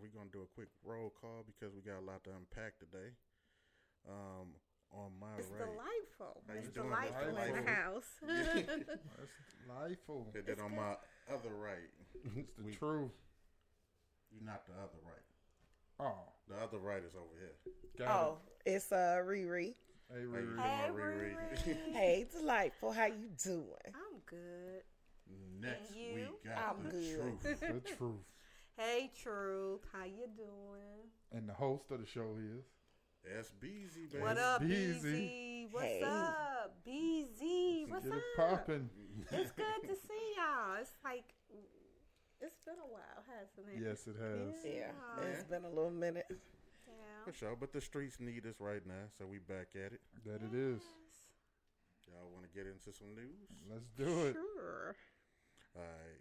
we're gonna do a quick roll call because we got a lot to unpack today. Um, on my It's right, delightful. How you It's doing, delightful in Delightful? the house. That's lifeful. and then on my other right, It's the We- truth. you're not the other right. Oh, The other right is over here. got Oh, it's uh Riri. Hey, Riri. Hey, Riri? Riri. Hey, delightful. How you doing? I'm good. Next And you? we got I'm the good. truth. the truth. Hey, Truth. How you doing? And the host of the show is. That's BZ, baby. What up, BZ. BZ? What's Hey. up, BZ? What's Get up? it popping. It's good to see y'all. It's like it's been a while, hasn't it? Yes, it has. Yeah, Yeah. it's been a little minute. Yeah. For sure, but the streets need us right now, so we back at it. That it is. Y'all want to get into some news? Let's do it. Sure. All right.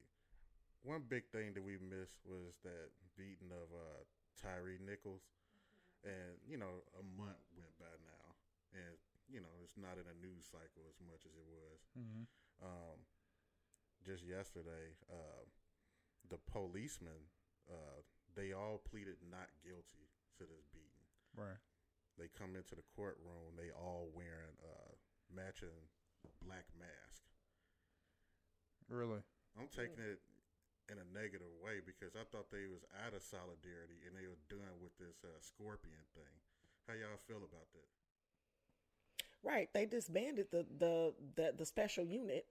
One big thing that we missed was that beating of uh, Tyre Nichols. And, you know, a month went by now. And, you know, it's not in a news cycle as much as it was. hmm Um, just yesterday, uh, the policemen, uh, they all pleaded not guilty to this beating. Right. They come into the courtroom, they all wearing uh, matching black mask. Really. I'm taking it in a negative way because I thought they was out of solidarity and they were done with this uh, scorpion thing. How y'all feel about that? Right. They disbanded the the the, the special unit.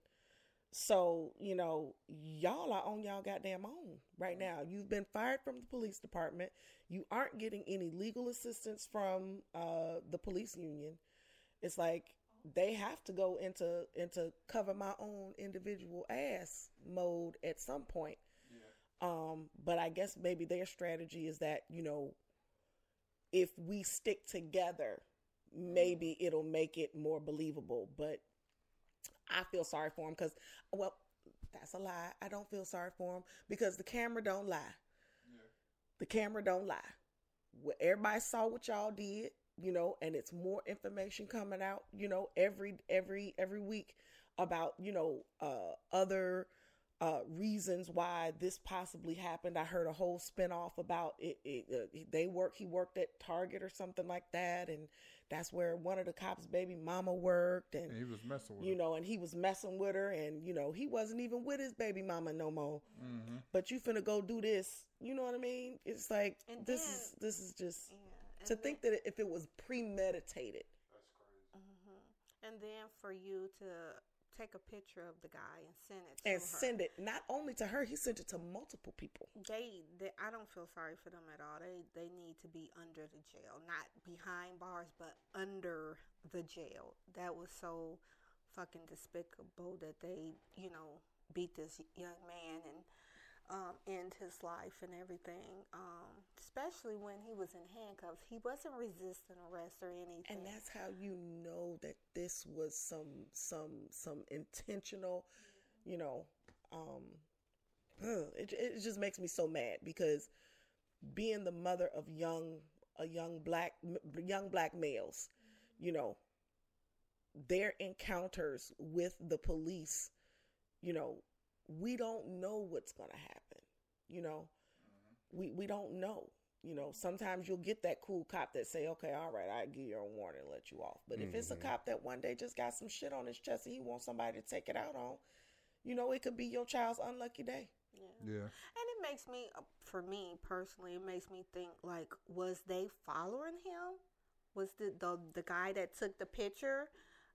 So, you know, y'all are on y'all goddamn own right now. You've been fired from the police department. You aren't getting any legal assistance from uh the police union. It's like they have to go into into cover my own individual ass mode at some point. Um, but I guess maybe their strategy is that, you know, if we stick together, maybe it'll make it more believable. But I feel sorry for him because, well, that's a lie. I don't feel sorry for him because the camera don't lie. The camera don't lie. Everybody saw what y'all did, you know, and it's more information coming out, you know, every every every week about you know uh, other uh, reasons why this possibly happened. I heard a whole spinoff about it. it uh, they work. He worked at Target or something like that, and that's where one of the cops' baby mama worked, and And he was messing with you know, and he was messing with her, and you know, he wasn't even with his baby mama no more. hmm But you finna go do this, you know what I mean? It's like And this then- is this is just Yeah. To then- think that if it was premeditated, Mhm. And then for you to take a picture of the guy and send it to and her. send it not only to her, he sent it to multiple people. They, they, I don't feel sorry for them at all. They, they need to be under the jail, not behind bars, but under the jail. That was so fucking despicable that they, you know, beat this young man and um, end his life and everything. Um, especially when he was in handcuffs, he wasn't resisting arrest or anything. And that's how you know that this was some some some intentional, you know, um it it just makes me so mad because being the mother of young a young black young black males, you know, their encounters with the police, you know, we don't know what's going to happen, you know. We we don't know. You know, sometimes you'll get that cool cop that say, "Okay, all right, I give you a warning, and let you off." But if it's a Mhm. cop that one day just got some shit on his chest and he wants somebody to take it out on, you know, it could be your child's unlucky day. yeah. Yeah. And it makes me, uh, for me personally, it makes me think like, was they following him? Was the the, the guy that took the picture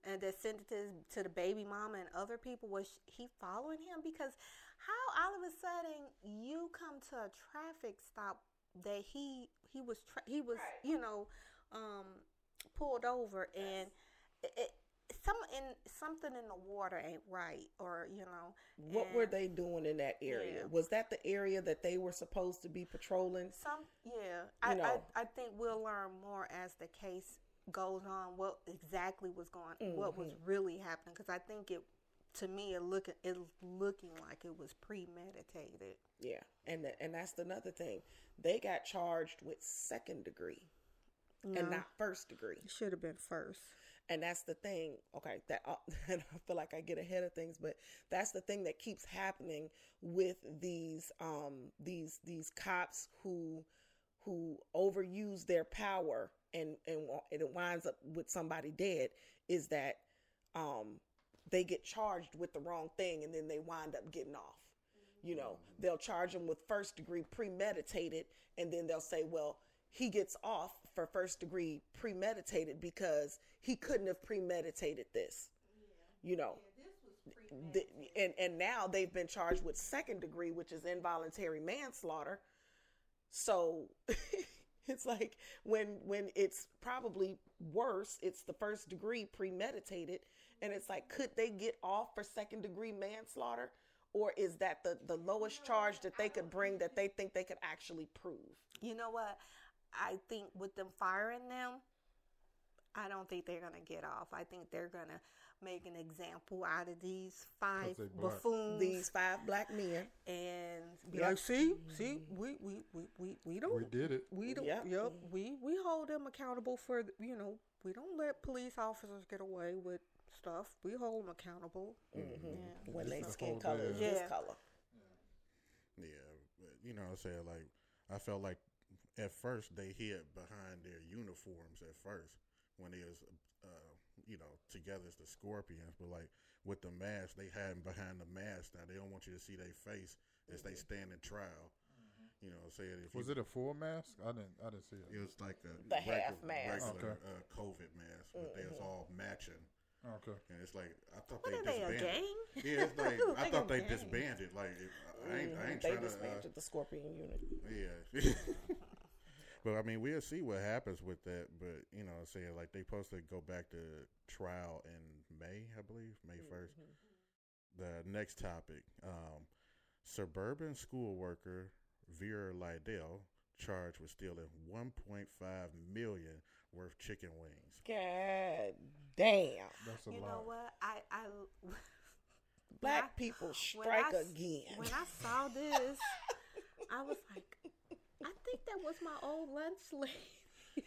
and that sent it to to the baby mama and other people? Was he following him? Because how all of a sudden you come to a traffic stop that he he was tra- he was you know um, pulled over and it, it some in something in the water ain't right or you know What were they doing in that area? Yeah. Was that the area that they were supposed to be patrolling? Some, yeah. I, know. I, I think we'll learn more as the case goes on. What exactly was going, what was Mm-hmm. really happening? Because I think it, to me, it looking, it looking like it was premeditated. Yeah, and th- and that's another thing. They got charged with second degree No, and not first degree. it should have been first. and that's the thing. Okay, that uh, and I feel like I get ahead of things, but that's the thing that keeps happening with these um these these cops who who overuse their power and and, and it winds up with somebody dead is that um they get charged with the wrong thing and then they wind up getting off. You know they'll charge them with first degree premeditated and then they'll say well he gets off for first degree premeditated because he couldn't have premeditated this. You know the, and and now they've been charged with second degree which is involuntary manslaughter. So it's like when when it's probably worse it's the first degree premeditated and it's like could they get off for second degree manslaughter or is that the the lowest charge that they could bring that they think they could actually prove You know what? I think with them firing them, I don't think they're gonna get off. I think they're gonna make an example out of these five buffoons these five black men and be Yep. like, see, see, we we we we, we don't We did it. we don't Yep. yep, we we hold them accountable for you know we don't let police officers get away with stuff. We hold them accountable. Yeah. when they skin color is day. this Yeah. color Yeah, but you know, what I'm saying like I felt like at first they hid behind their uniforms at first when they was uh, you know together as the Scorpions, but like with the mask, they hiding behind the mask now. They don't want you to see their face as they stand in trial. You know, what I'm saying if Was you, it a full mask? I didn't. I didn't see it. It was like a The half mask. regular Okay. uh, COVID mask, but they was all matching. Okay. And it's like I thought What they are they a disbanded. gang? Yeah, it's like I thought they gang. disbanded. Like it, I ain't, I ain't they trying to. Uh, disbanded the scorpion unit yeah. but I mean, we'll see what happens with that. But you know, I'm saying like they supposed to go back to trial in May, I believe, May 1st The next topic: um, suburban school worker Vera Liddell charged with stealing 1.5 million worth chicken wings. god damn That's a You lot. know what? I I black I- people when strike I s- again When I saw this, I was like, I think that was my old lunch lady.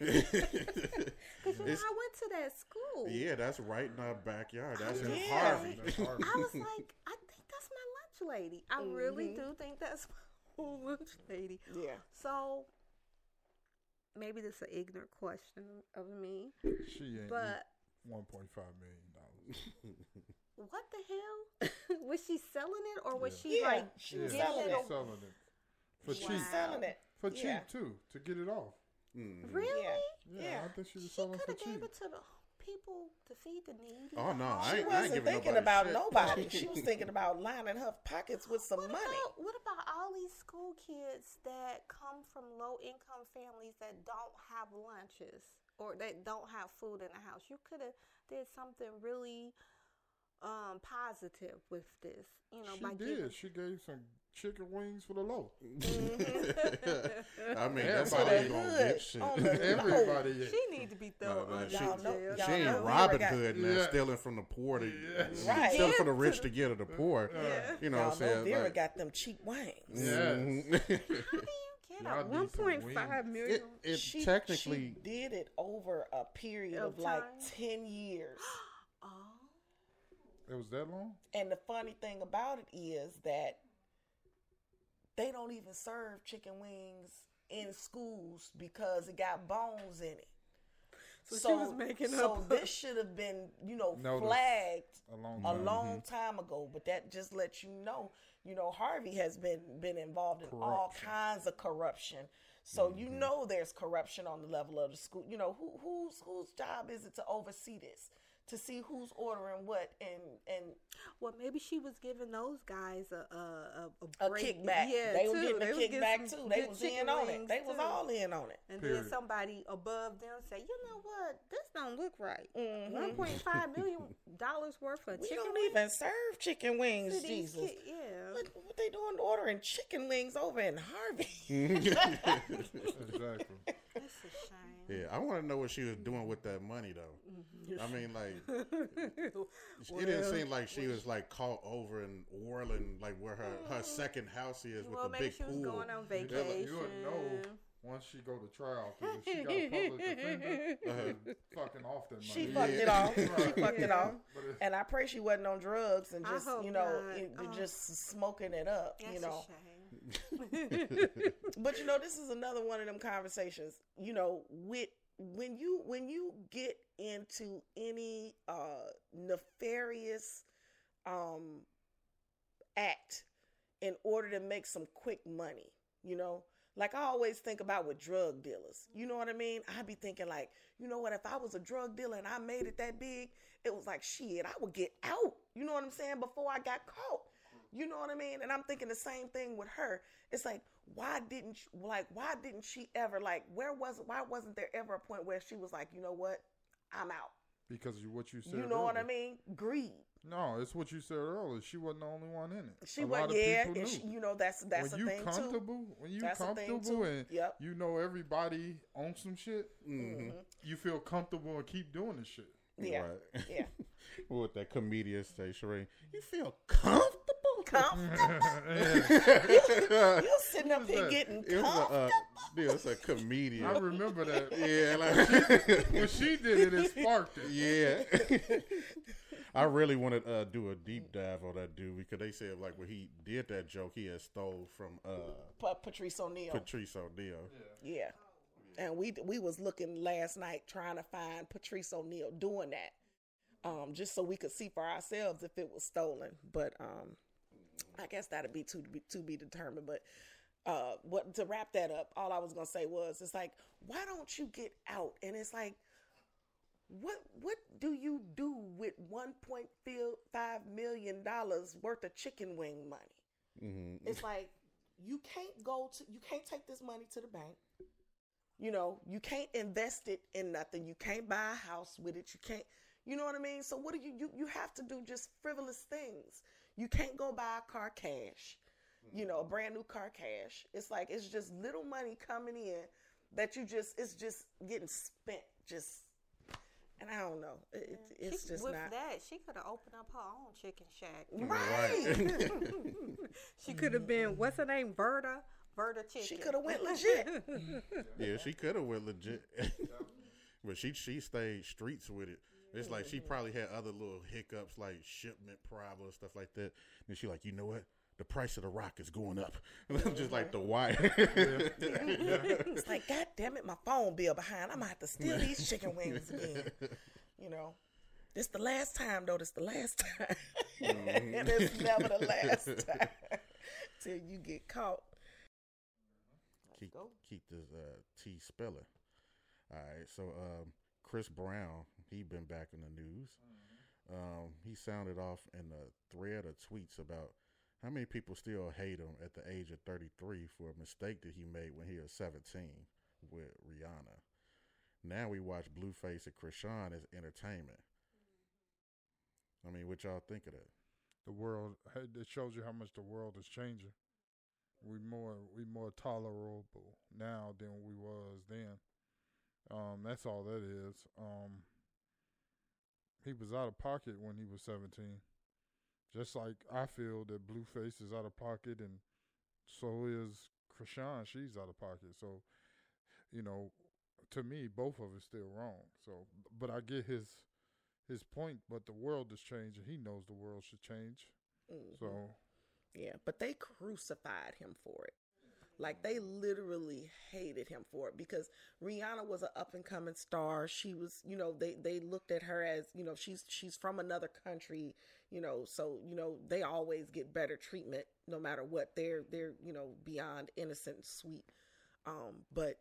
Because you know, I went to that school. yeah, that's right in our backyard. That's in Yeah. Harvey. That's hard. I was like, I think that's my lunch lady. I really Mhm. do think that's my old lunch lady. yeah So maybe this is an ignorant question of me, She ain't but one point five million dollars. what the hell? was she selling it or was Yeah. she Yeah, like she Yeah, was getting selling it? it. selling it for she cheap. selling it For Yeah. cheap too, to get it off. Mhm. Really? Yeah. Yeah, Yeah. I think she was She selling could for have cheap. gave it to the people to feed the needy. Oh, no, I she ain't- I ain't wasn't giving thinking nobody about shit. nobody she was thinking about lining her pockets with some what money About, what about all these school kids that come from low income families that don't have lunches or that don't have food in the house? You could have did something really um, positive with this. You know, she by did. giving. She gave some chicken wings for the low. Mm-hmm. I mean, that's For all the you gonna get. Shit. Oh Everybody ate. She need to be No, thrown man, under she, Y'all know- she ain't oh, know Robin Hood now, Yeah. stealing from the poor to Yes. Right. stealing from the rich to get to the poor. Yeah. You know Y'all what I'm know saying? Vera Like, got them cheap wings. Mm-hmm. How do you get a one need some point wings. five it, it She, technically, she did it over a period Of of, like time? 10 years. oh, It was that long? And the funny thing about it is that they don't even serve chicken wings in schools because it got bones in it. So she was making so up- this should have been, you know, Noticed. flagged A long a time. long mm-hmm. time ago. But that just lets you know, you know, Harvey has been been involved in all kinds of corruption. So you mm-hmm. know there's corruption on the level of the school. You know who whose whose job is it to oversee this, to see who's ordering what, and and well, maybe she was giving those guys a a, a, a break. kickback. Yeah, they were getting a kickback too. They was in on it. wings, They was all in on it. And Period. then somebody above them say, you know what, this don't look right. Mhm. One point five million dollars worth of We chicken don't wings even serve chicken wings, Jesus. ki- yeah. What, what they doing ordering chicken wings over in Harvey? Exactly. It's a shame. Yeah, I want to know what she was doing with that money though. Mm-hmm. I mean, like, it didn't seem like she was like caught over in Orland, like where her her mm. second house is with well, the maybe big she was pool. going on You never- vacation. you wouldn't know. once she go to trial, 'cause if she got a public defender, Uh-huh. fucking off that money. She Yeah. fucked it off. She Right. fucked it off. And I pray she wasn't on drugs and just, you know, it, Oh. just smoking it up, That's you know. But you know, this is another one of them conversations. You know, with when you when you get into any uh nefarious um act in order to make some quick money, you know? Like I always think about with drug dealers. You know what I mean? I'd be thinking like, you know what, if I was a drug dealer and I made it that big, it was like shit, I would get out. You know what I'm saying? Before I got caught. You know what I mean? And I'm thinking the same thing with her. It's like, why didn't she, like why didn't she ever like where was why wasn't there ever a point where she was like, you know what, I'm out. because you what you said. You know what I mean? Greed. No, it's what you said earlier. She wasn't the only one in it. She a was lot of yeah, people and knew. she, you know that's that's when a you thing too. when you That's a thing, comfortable and Yep. you know everybody on some shit, hmm you feel comfortable and keep doing the shit. Yeah, Right. yeah. what that comedian say, Sheree? You feel comfortable? Comfortable. Yeah. You sitting up here getting It was a, comfortable. uh, yeah, it's a comedian. I remember that. yeah, like, when she did it, it sparked it. yeah. I really want to uh, do a deep dive on that dude because they said like when he did that joke, he had stole from uh, Pa- Patrice O'Neal. Patrice O'Neal. yeah. And we we was looking last night trying to find Patrice O'Neal doing that, um, just so we could see for ourselves if it was stolen. But um, I guess that'd be to be to be determined. But uh, what to wrap that up, all I was gonna say was, it's like, why don't you get out? And it's like, what what do you do with one point five million dollars worth of chicken wing money? hmm It's like you can't go to you can't take this money to the bank. You know, you can't invest it in nothing. You can't buy a house with it. You can't you know what I mean? So what do you you you have to do just frivolous things. You can't go buy a car cash. You know, a brand new car cash. It's like it's just little money coming in that you just it's just getting spent just and I don't know. It, it, mm. it's She- just with not that, she could have opened up her own chicken shack. right. she could have been what's her name, Verda, Verda Chicken. she could have went legit. yeah, she could have went legit, but she she stayed streets with it. It's like she probably had other little hiccups like shipment problems stuff like that. And she like, you know what? The price of the rock is going up, And I'm just like the wire. It's like, God damn it, my phone bill behind. I'm gonna have to steal these chicken wings again. You know, this the last time though. This the last time, and it's never the last time till you get caught. keep go. keep this uh, T spelling. All right, so um, Chris Brown, he been back in the news. Um, he sounded off in a thread of tweets about how many people still hate him at the age of 33 for a mistake that he made when he was 17 with Rihanna. Now we watch Blueface and Chrisean as entertainment. I mean, what y'all think of that? The world it shows you how much the world is changing. We more we more tolerable now than we was then. Um, that's all that is. Um, he was out of pocket when he was seventeen. Just like I feel that Blueface is out of pocket, and so is Chrisean. She's out of pocket. So, you know, to me, both of us still wrong. So, but I get his his point. But the world is changing. He knows the world should change. Mhm. So, Yeah, but they crucified him for it. Like they literally hated him for it because Rihanna was an up and coming star. She was, you know, they they looked at her as, you know, she's she's from another country, you know, so you know they always get better treatment no matter what. They're they're you know beyond innocent and sweet. Um, but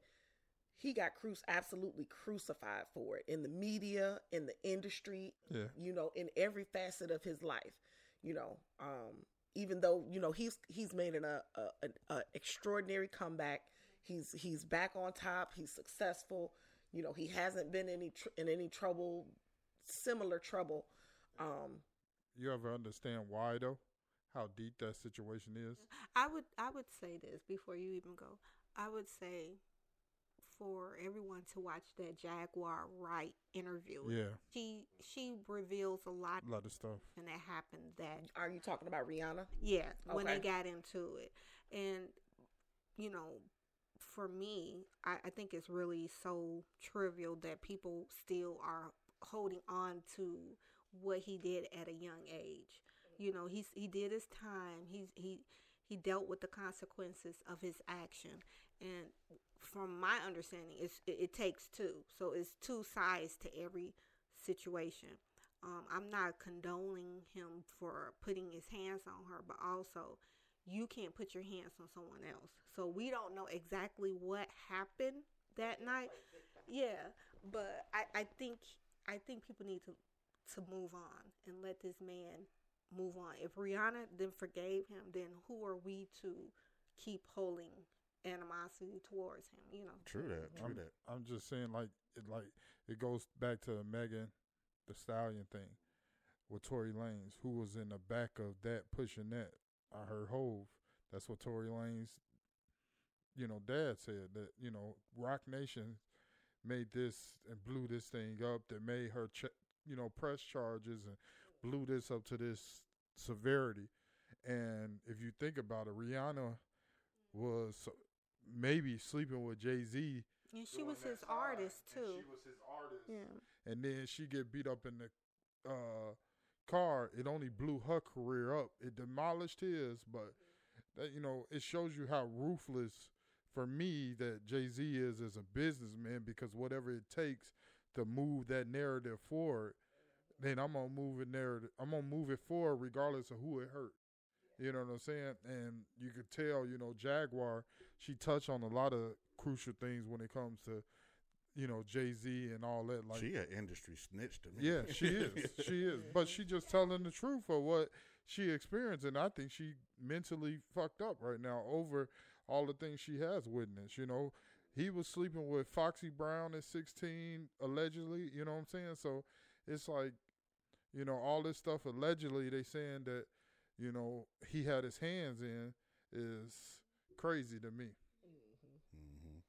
he got cru- absolutely crucified for it in the media, in the industry, yeah. you know, in every facet of his life, you know, um, even though, you know, he's, he's made an, a, a, a extraordinary comeback. He's, he's back on top. He's successful. You know, he hasn't been any, tr- in any trouble, similar trouble. Um, You ever understand why though? How deep that situation is? I would I would say this before you even go. I would say for everyone to watch that Jaguar Wright interview. Yeah, She she reveals a lot a lot of stuff. and that happened that are you talking about Rihanna? yeah, when they got into it. And you know, for me, I, I think it's really so trivial that people still are holding on to what he did at a young age. You know, he's he did his time. He's he he dealt with the consequences of his action, and from my understanding, it's it, it takes two. So it's two sides to every situation. Um, I'm not condoning him for putting his hands on her, but also you can't put your hands on someone else. So we don't know exactly what happened that night. Yeah, but I, I think I think people need to to move on and let this man move on. If Rihanna then forgave him, then who are we to keep holding animosity towards him? You know. True that. True I'm, that. I'm just saying, like, it, like it goes back to Megan, the Stallion thing with Tory Lanez, who was in the back of that pushing that. Uh, I heard Hov. That's what Tory Lanez, you know, dad said that you know Roc Nation made this and blew this thing up. That made her, ch- you know, press charges and blew this up to this severity. And if you think about it, Rihanna was maybe sleeping with Jay Z And she was his artist too. she was his artist. Yeah. And then she get beat up in the uh, car. It only blew her career up. It demolished his, but that you know, it shows you how ruthless for me that Jay Z is as a businessman because whatever it takes to move that narrative forward, then I'm gonna move it narrative. I'm gonna move it forward regardless of who it hurt. You know what I'm saying? And you could tell, you know, Jaguar, she touched on a lot of crucial things when it comes to, you know, Jay Z and all that. Like, she an industry snitch to me. yeah, she is. she is. But she just telling the truth of what she experienced, and I think she mentally fucked up right now over all the things she has witnessed. You know, he was sleeping with Foxy Brown at 16, allegedly. You know what I'm saying? So it's like, you know, all this stuff allegedly they saying that, you know, he had his hands in is crazy to me. hmm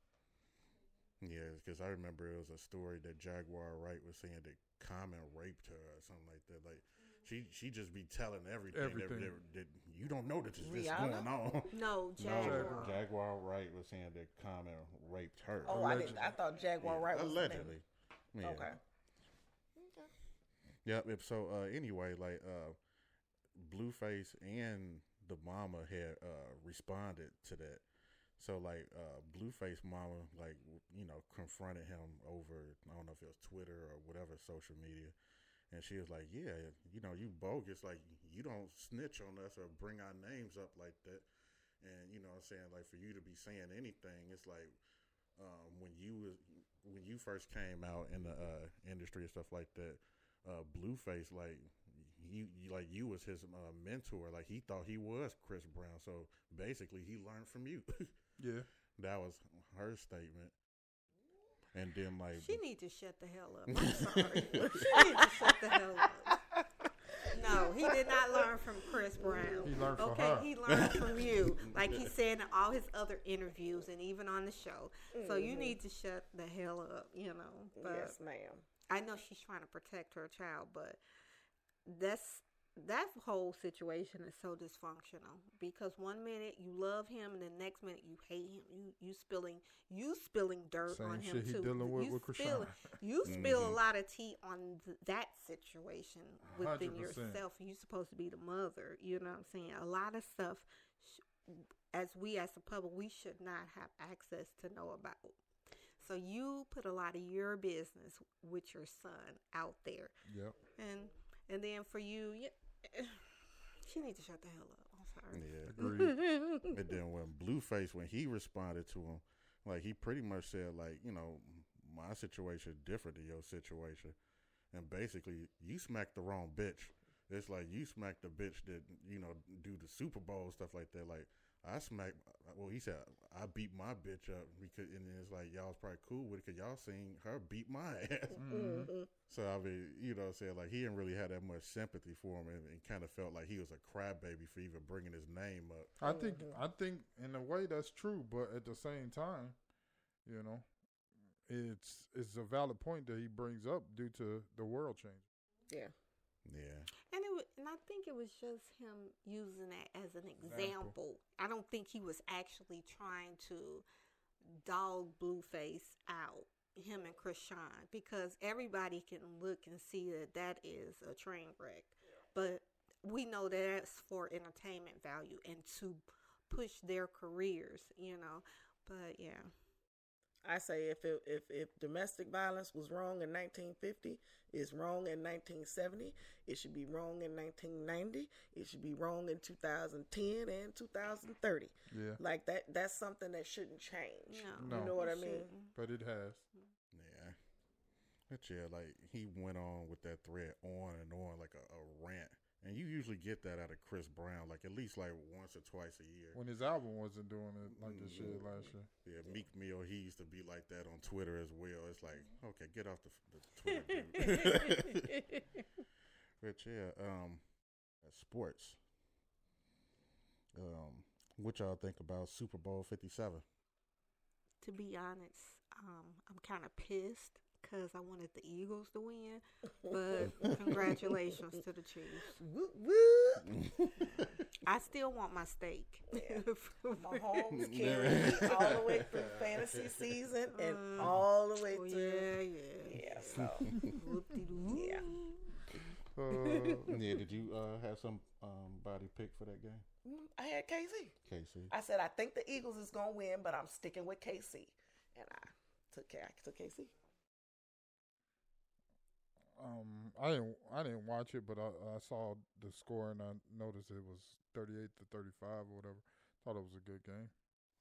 Yeah, because I remember it was a story that Jaguar Wright was saying that Common raped her or something like that. Like she she just be telling everything, Everything. That, that, that you don't know that this is going on. No, No, Jaguar. Jaguar Wright was saying that Common raped her. Oh, I didn't. I thought Jaguar Yeah, Wright was allegedly. Yeah. Okay. Yep. If so, uh, anyway, like uh, Blueface and the mama had uh, responded to that. So like uh, Blueface mama, like you know, confronted him over I don't know if it was Twitter or whatever social media, and she was like, "Yeah, you know, you bogus. Like you don't snitch on us or bring our names up like that." And you know, I'm saying like for you to be saying anything, it's like um, when you was when you first came out in the uh, industry and stuff like that, uh, Blueface like you, you like you was his uh, mentor. Like he thought he was Chris Brown. So basically, he learned from you. Yeah. that was her statement. And then like She need to shut the hell up. I'm sorry. she need to shut the hell up. No, he did not learn from Chris Brown. He learned from okay, her. he learned from you, like he said in all his other interviews and even on the show. So you need to shut the hell up, you know. But yes, ma'am. I know she's trying to protect her child, but that's that whole situation is so dysfunctional because one minute you love him and the next minute you hate him. You you spilling you spilling dirt Same on him too. dealing with you with spill, you spill Mhm. a lot of tea on th- that situation within 100%. yourself. You're supposed to be the mother. You know what I'm saying? A lot of stuff, sh- as we as the public, we should not have access to know about. So you put a lot of your business with your son out there, Yep. and and then for you, you she need to shut the hell up. I'm sorry. yeah. Agreed. and then when Blueface, when he responded to him, like he pretty much said, like you know, my situation is different than your situation, and basically you smacked the wrong bitch. It's like you smacked the bitch that you know do the Super Bowl stuff like that. Like I smacked. Well, he said I beat my bitch up because, and it's like y'all was probably cool with it because y'all seen her beat my ass. Mhm. So I mean, you know, what I'm saying like he didn't really have that much sympathy for him, and, and kind of felt like he was a crybaby for even bringing his name up. I think I think in a way that's true, but at the same time, you know, it's it's a valid point that he brings up due to the world change. Yeah. Yeah. And it wa- and I think it was just him using that as an Example. example. I don't think he was actually trying to dog Blueface out, him and Chrisean, because everybody can look and see that that is a train wreck. But we know that that's for entertainment value and to push their careers, you know. But yeah. I say if it, if if domestic violence was wrong in 1950, it's wrong in 1970. It should be wrong in 1990. It should be wrong in 2010 and 2030. Yeah, Like that that's something that shouldn't change. No, No. You know what I mean? shouldn't. but it has. Yeah. But yeah, like he went on with that thread on and on like a, a rant. And you usually get that out of Chris Brown, like at least like once or twice a year. When his album wasn't doing it like this shit Mm. last year. Yeah, Meek Mill, he used to be like that on Twitter as well. It's like, okay, get off the, the Twitter, dude. but yeah, um, sports. Um, what y'all think about Super Bowl Fifty Seven? To be honest, um, I'm kind of pissed because I wanted the Eagles to win. But congratulations to the Chiefs. Whoop, whoop. I still want my steak. Yeah. Mahomes carried me all the way through fantasy season and all the way Oh, through. yeah, yeah. Yeah, so Whoop-de-doo. Yeah. Uh, yeah, did you uh, have some um, body pick for that game, mm, I had KC. KC? I said I think the Eagles is gonna win, but I'm sticking with KC, and I took K- I took KC. Um, I didn't I didn't watch it, but I, I saw the score and I noticed it was thirty eight to thirty five or whatever. Thought it was a good game.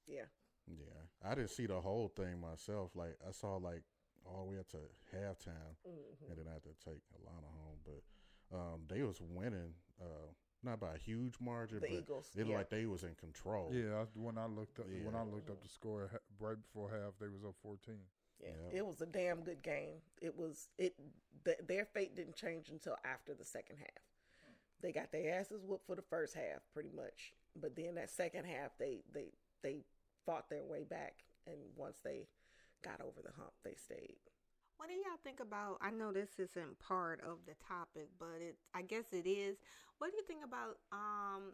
Yeah, Yeah, I didn't see the whole thing myself. Like I saw like all the way up to halftime, Mhm. and then I had to take Alana home. But um, they was winning, uh, not by a huge margin, the but Eagles. it looked yeah. like they was in control. Yeah, when I looked up when I looked up the score right before half, they was up fourteen. Yeah, Yeah. it was a damn good game. It was it. Th- their fate didn't change until after the second half. They got their asses whooped for the first half, pretty much. But then that second half, they they they fought their way back, and once they got over the hump, they stayed. What do y'all think about? I know this isn't part of the topic, but it I guess it is. What do you think about um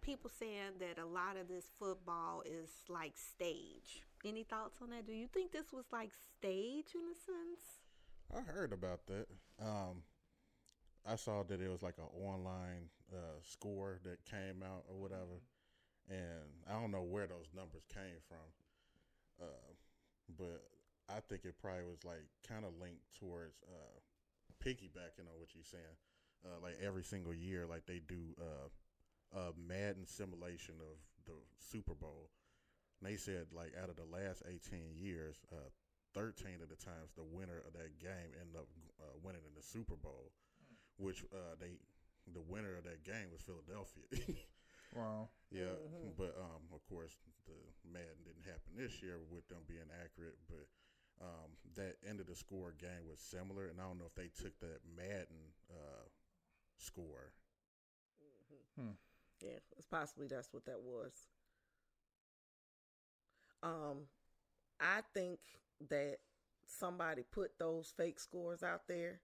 people saying that a lot of this football is like stage? Any thoughts on that? Do you think this was like stage in a sense? I heard about that. Um, I saw that it was like an online uh, score that came out or whatever, and I don't know where those numbers came from, uh, but I think it probably was like kind of linked towards uh, piggybacking on what you're saying. Uh, like every single year, like they do uh, a Madden simulation of the Super Bowl. And they said like out of the last 18 years, uh, 13 of the times the winner of that game ended up uh, winning in the Super Bowl, which uh, they the winner of that game was Philadelphia. Wow. yeah, Mhm. but um, of course the Madden didn't happen this year with them being accurate, but um, that end of the score game was similar, and I don't know if they took that Madden uh, score. Hmm. Yeah, it's possibly that's what that was. Um, I think that somebody put those fake scores out there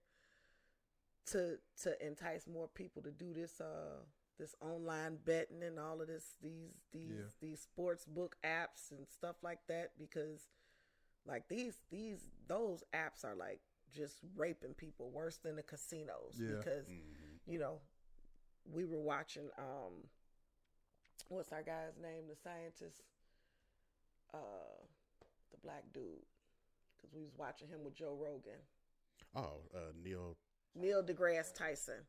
to to entice more people to do this uh this online betting and all of this these these Yeah. these sports book apps and stuff like that because like these these those apps are like just raping people worse than the casinos Yeah. because Mhm. you know, we were watching um what's our guy's name, the scientist, uh the black dude, because we was watching him with Joe Rogan, Oh, uh, Neil. Neil deGrasse Tyson,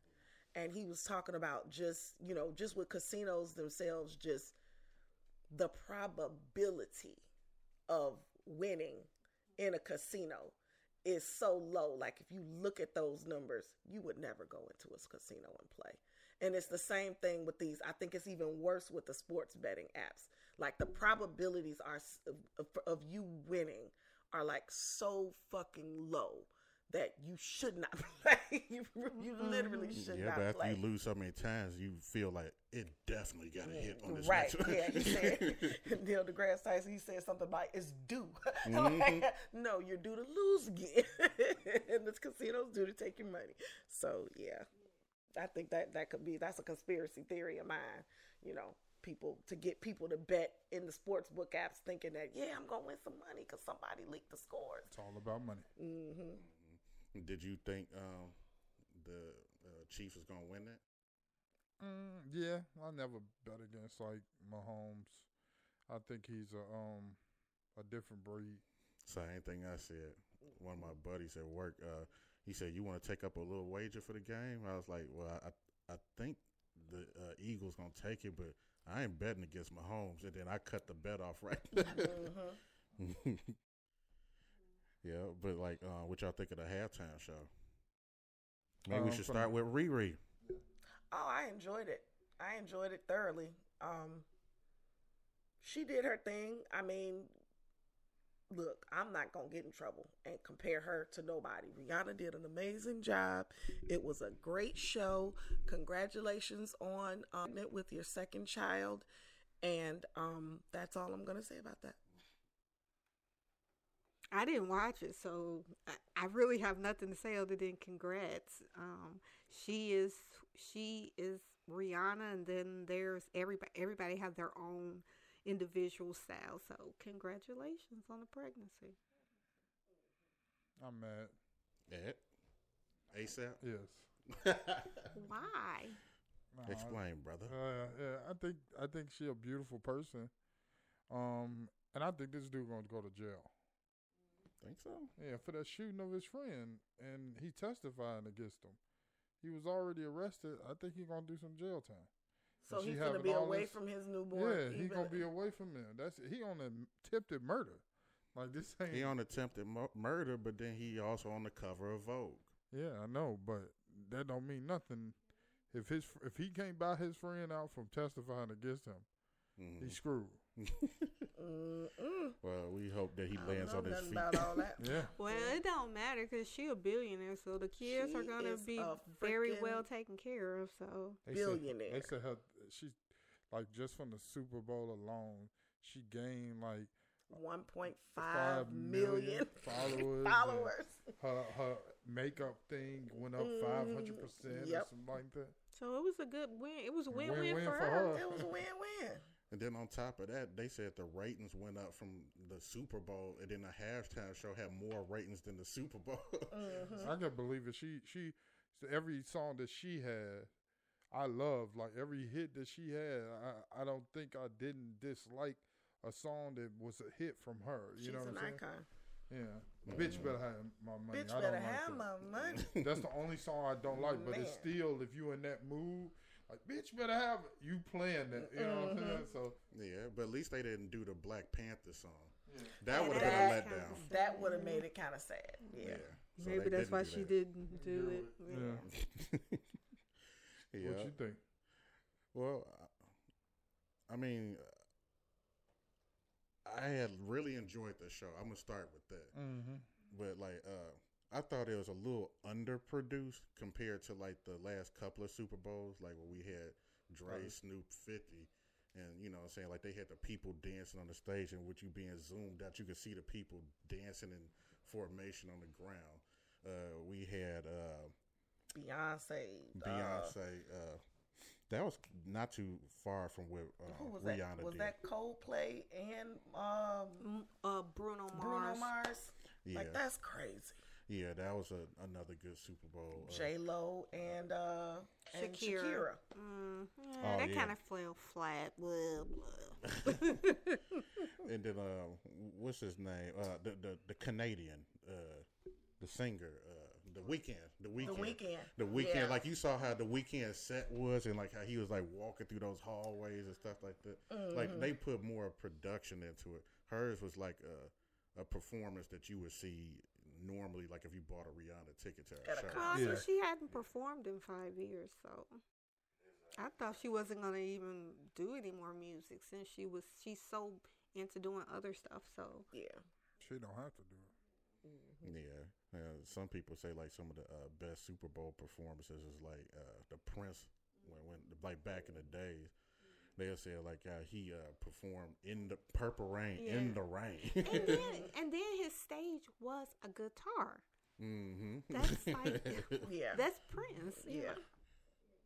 and he was talking about just you know just with casinos themselves, just the probability of winning in a casino is so low. Like if you look at those numbers, you would never go into a casino and play. And it's the same thing with these. I think it's even worse with the sports betting apps. Like the probabilities are of, of, you winning are like so fucking low that you should not play. you, you literally should Yeah, not but after you lose so many times, you feel like it definitely got to hit on this right. Yeah, he said Neil deGrasse Tyson. He said something about it's due. Mhm. Like, no, you're due to lose again, and this casino's due to take your money. So yeah, I think that that could be that's a conspiracy theory of mine. You know, people to get people to bet in the sports book apps, thinking that yeah, I'm gonna win some money because somebody leaked the scores. It's all about money. hmm Did you think um, the uh, Chiefs was gonna win that? Mm, yeah, I never bet against like Mahomes. I think he's a um a different breed. Same thing I said. One of my buddies at work, uh, he said, "You want to take up a little wager for the game?" I was like, "Well, I I think the uh, Eagles gonna take it, but I ain't betting against Mahomes." And then I cut the bet off right. hmm yeah, but like, uh, what y'all think of the halftime show? Maybe we Um, should start with Riri. Oh, I enjoyed it. I enjoyed it thoroughly. Um, she did her thing. I mean, look, I'm not gonna get in trouble and compare her to nobody. Rihanna did an amazing job. It was a great show. Congratulations on um, it with your second child, and um, that's all I'm gonna say about that. I didn't watch it, so I, I really have nothing to say other than congrats. Um, she is she is Rihanna, and then there's everybody. Everybody have their own individual style. So congratulations on the pregnancy. I'm mad. Ed, ASAP. Yes. Why? Nah, I- Explain, brother. Uh, yeah, I think I think she a beautiful person. Um, and I think this dude gonna go to jail. Think so? Yeah, for that shooting of his friend, and he testifying against him. He was already arrested. I think he gonna do some jail time. So she he's gonna be away this- from his newborn. yeah, he gonna be away from him. That's he on a attempted murder. Like this ain't. He on attempted mu- murder, but then he also on the cover of Vogue. yeah, I know, but that don't mean nothing. If his fr- if he can't buy his friend out from testifying against him, Mhm. he's screwed. Well, we hope that he I don't lands know on his feet. about all that. Yeah. Well, it don't matter because she a billionaire, so the kids are gonna be very well taken care of. So They said- Billionaire. they said her she like just from the Super Bowl alone, she gained like 1.5 million, million followers. followers. Her her makeup thing went up five hundred percent or mm-hmm. Yep. something like that. so it was a good win. It was a win-win, Win-win for, for her. her. It was a win-win. And then on top of that, they said the ratings went up from the Super Bowl, and then the halftime show had more ratings than the Super Bowl. Mhm. I can't believe it. She she every song that she had, I loved. Like every hit that she had, I I don't think I didn't dislike a song that was a hit from her. You She's know what an I'm saying? icon. Yeah, bitch better have my money. Bitch I don't better like have that. my money. That's the only song I don't like, but it's still if you in that mood, like bitch better have it. You playing that, you know what I'm saying? So yeah, but at least they didn't do the Black Panther song. Yeah. That would have been a letdown. kinda- That would have made it kind of sad. Yeah. So Maybe that's why didn't she do didn't do it. yeah. yeah. What you think? Well, I- I mean, I had really enjoyed the show. I'm gonna start with that. Mm-hmm. but like uh I thought it was a little underproduced compared to like the last couple of Super Bowls, like when we had Dre, Right. Snoop, Fifty, and you know what I'm saying like they had the people dancing on the stage, and with you being zoomed out, you could see the people dancing in formation on the ground. Uh, we had uh, Beyonce. uh, Beyonce. Uh, that was not too far from where uh, who was Rihanna that? Was did. that Coldplay and um, Mm, Uh, Bruno Mars. Bruno Mars? yeah, Like that's crazy. Yeah, that was a, another good Super Bowl. Uh, J Lo and uh and Shakira. Shakira. Mm, yeah, Oh, that yeah. kind of fell flat. Blah, blah. and then uh, what's his name? Uh, the the the Canadian, uh, the singer, uh, the Weeknd, the Weeknd, The Weeknd, Weeknd. the Weeknd. Yeah. Like you saw how the Weeknd set was, and like how he was like walking through those hallways and stuff like that. Like Mhm. they put more production into it. Hers was like a a performance that you would see normally, like if you bought a Rihanna ticket to her a show. Well, Yeah. she hadn't performed in five years, so I thought she wasn't gonna even do any more music since she was she's so into doing other stuff. So yeah. She don't have to do it. Yeah, uh, some people say like some of the uh, best Super Bowl performances is like uh, the Prince when, when like back in the days. They'll say like uh, he uh, performed in the purple rain in the rain. and then and then his stage was a guitar. hmm That's like Yeah. that's Prince. you yeah. know?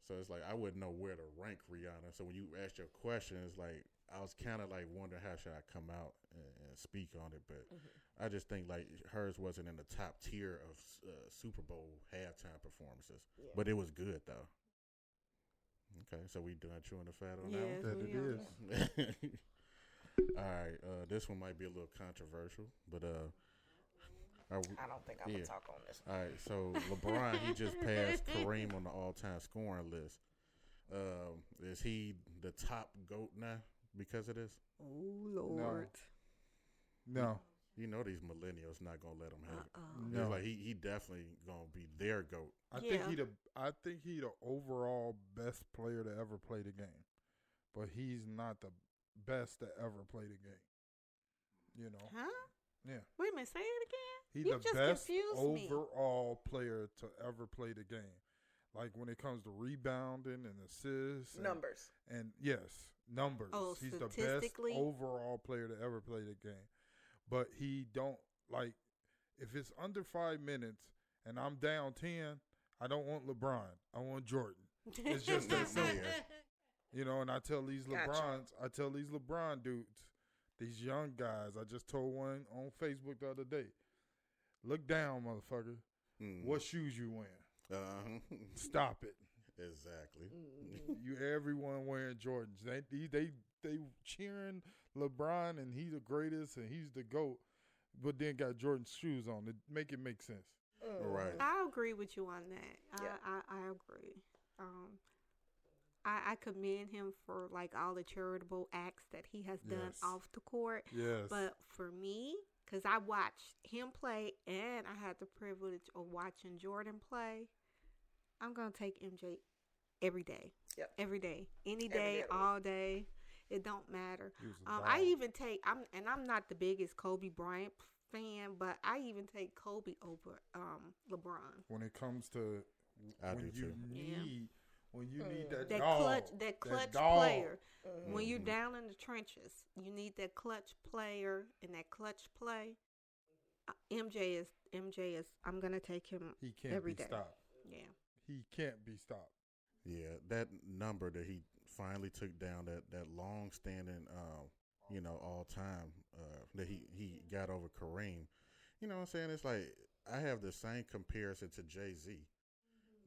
So it's like I wouldn't know where to rank Rihanna. So when you asked your question, it's like I was kind of like wondering how should I come out and, and speak on it, but I just think like hers wasn't in the top tier of uh, Super Bowl halftime performances, Yeah. but it was good though. Okay, so we done chewing the fat on that one? Yes, That we are. All right, uh, this one might be a little controversial, but uh, are we, I don't think I'm Yeah. gonna talk on this. all right. So LeBron, he just passed Kareem on the all-time scoring list. Um, is he the top goat now because of this? Oh Lord. No, You know these millennials not gonna let him have it. Uh-uh. It's no. like he he definitely gonna be their goat. I think he the I think he the overall best player to ever play the game, but he's not the best to ever play the game. You know, Huh? yeah, Wait a minute. Say it again. He You the just best confused me. overall player to ever play the game. Like when it comes to rebounding and assists, and, Numbers. and yes, numbers. Oh, he's the best statistically? overall player to ever play the game. But he don't like if it's under five minutes and I'm down ten, I don't want LeBron. I want Jordan. It's just that simple. You know, and I tell these Gotcha. LeBrons, I tell these LeBron dudes, these young guys, I just told one on Facebook the other day. Look down, motherfucker. Mm. What shoes you wearing? Uh, Stop it. exactly. you everyone wearing Jordans. They they they, they cheering LeBron and he's the greatest and he's the GOAT, but then got Jordan's shoes on. It make it make sense. Right. I agree with you on that. Yeah. I, I, I agree. Um, I, I commend him for like all the charitable acts that he has done Yes. off the court. Yes. But for me, because I watched him play and I had the privilege of watching Jordan play, I'm going to take MJ every day. Yep. Every day. Any Every day, day of all day. It don't matter. He was a Um, I even take I'm and I'm not the biggest Kobe Bryant fan, but I even take Kobe over um LeBron. when it comes to I when you too. Yeah. need when you need that, That dog, clutch that clutch dog. player. When you're down in the trenches, you need that clutch player and that clutch play. Uh, MJ is MJ is I'm gonna take him He can't every be day. stopped. Yeah. He can't be stopped. Yeah, that number that he finally took down that that long standing, uh, you know, all time uh, that he he got over Kareem. You know what I'm saying? It's like I have the same comparison to Jay Z.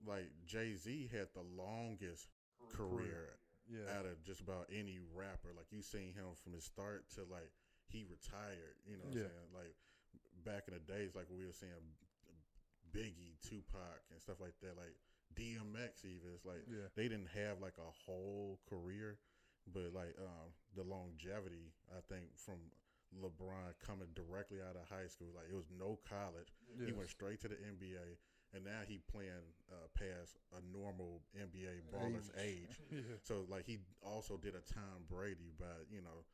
Like Jay Z had the longest career Yeah. out of just about any rapper. Like you seen him from his start to like he retired. You know what Yeah. I'm saying? Like back in the days, like we were seeing Biggie, Tupac, and stuff like that. Like DMX, even it's like Yeah. they didn't have like a whole career, but like um, the longevity, I think from LeBron coming directly out of high school, like it was no college. He went straight to the NBA, and now he playing uh, past a normal NBA baller's age. yeah. So like he also did a Tom Brady by you know,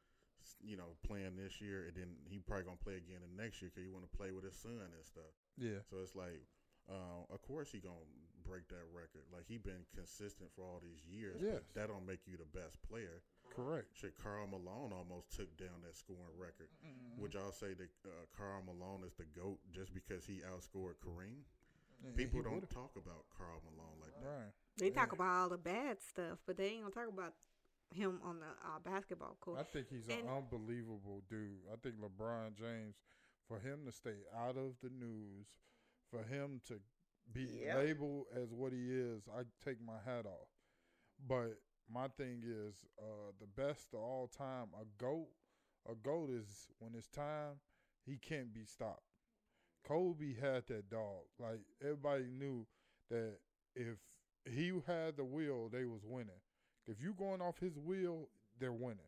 you know playing this year, and then he probably gonna play again the next year because he want to play with his son and stuff. Yeah. So it's like, uh, of course he gonna break that record. Like he been consistent for all these years. Yes. But that don't make you the best player. Correct. Shit, Karl Malone almost took down that scoring record. Mm-hmm. Would y'all say that uh, Karl Malone is the goat just because he outscored Kareem? And People don't would've- talk about Karl Malone like that. Right. They talk about all the bad stuff, but they ain't gonna talk about him on the uh, basketball court. I think he's an unbelievable dude. I think LeBron James, for him to stay out of the news, for him to be Yep. labeled as what he is, I take my hat off. But my thing is, uh, the best of all time, a goat, a goat is when it's time, he can't be stopped. Kobe had that dog. Like everybody knew that if he had the wheel, they was winning. If you going off his wheel, they're winning.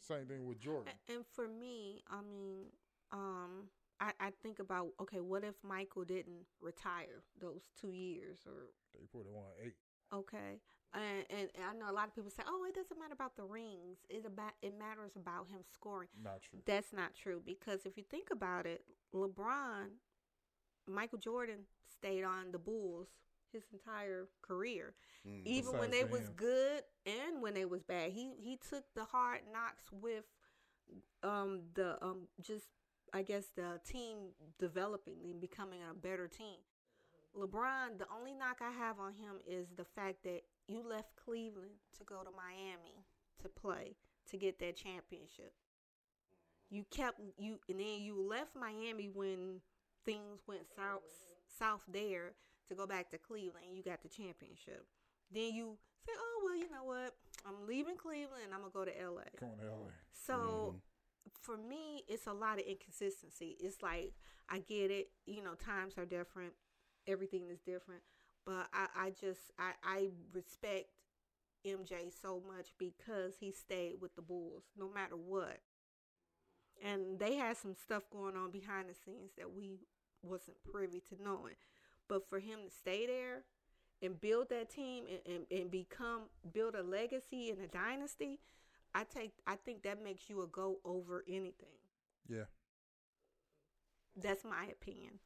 Same thing with Jordan. And for me, I mean, um, I, I think about okay, what if Michael didn't retire those two years or They put it on eight. okay? And, and and I know a lot of people say, oh, it doesn't matter about the rings. It about it matters about him scoring. Not true. That's not true because if you think about it, LeBron, Michael Jordan stayed on the Bulls his entire career. Mm. Even when they was him. good and when they was bad. He he took the hard knocks with um the um just I guess the team developing and becoming a better team. LeBron, the only knock I have on him is the fact that you left Cleveland to go to Miami to play to get that championship. You kept you and then you left Miami when things went south south there to go back to Cleveland. You got the championship. Then you say, "Oh well, you know what? I'm leaving Cleveland. I'm gonna go to LA." Going to LA. So mm-hmm. For me, it's a lot of inconsistency. It's like I get it, you know, times are different, everything is different, but I, I just I, I respect MJ so much because he stayed with the Bulls no matter what. And they had some stuff going on behind the scenes that we wasn't privy to knowing. But for him to stay there and build that team and, and, and become build a legacy and a dynasty, I take I think that makes you a go over anything. Yeah. That's my opinion.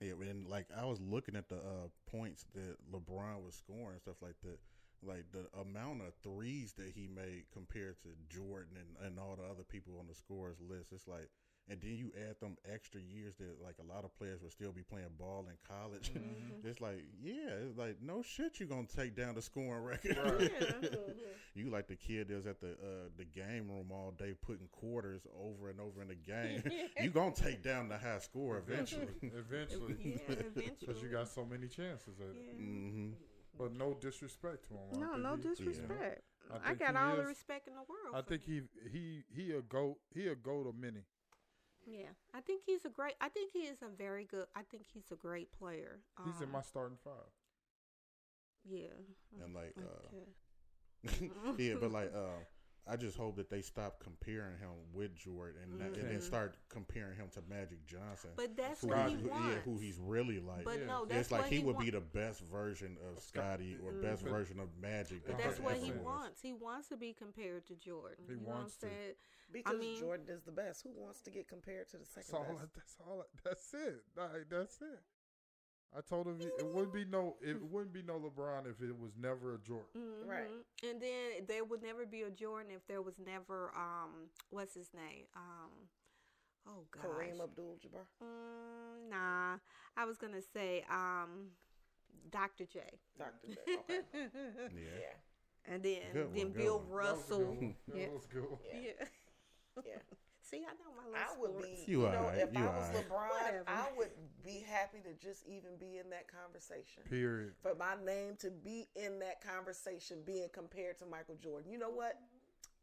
Yeah, and like I was looking at the uh, points that LeBron was scoring and stuff like that. Like the amount of threes that he made compared to Jordan and, and all the other people on the scores list, it's like, and then you add them extra years that like a lot of players will still be playing ball in college. it's like, yeah, it's like no shit, you're gonna take down the scoring record. you like the kid that's at the uh, the game room all day putting quarters over and over in the game. you gonna take down the high score eventually. Eventually. Yeah, Because eventually. you got so many chances at it. Yeah. hmm But no disrespect to him. I No, think no he- disrespect. I I, got he all the respect in the world. I think he he he a goat. He a goat of many. Yeah, I think he's a great. I think he is a very good. I think he's a great player. He's in Um, my starting five. Yeah. And like, uh, yeah, but like, uh, I just hope that they stop comparing him with Jordan and, not- and then Mhm. start comparing him to Magic Johnson. But that's who, what he who- wants. yeah, who he's really like. But Yeah. no, it's like what he, he, would wa- be the best version of Scottie or best Mhm. version of Magic. But that's what he was. wants. He wants to be compared to Jordan. He you wants to. what I'm saying? Because mean- Jordan is the best. Who wants to get compared to the That's second all. best? That's all. That's it. Like, that's it. I told him it wouldn't be no. It wouldn't be no LeBron if it was never a Jordan. Right. Mhm. And then there would never be a Jordan if there was never um what's his name um oh gosh Kareem Abdul-Jabbar. mm, nah I was gonna say um Dr. J. Dr. J. Okay. Yeah. yeah. And then one, then Bill one. That was a good Russell. one. That Yeah. was a good. one. Yeah. Yeah. Yeah. See, I know my I would sports. be, You you, know, alright, if you I was alright. LeBron, Whatever. I would be happy to just even be in that conversation. Period. For my name to be in that conversation, being compared to Michael Jordan. You know what?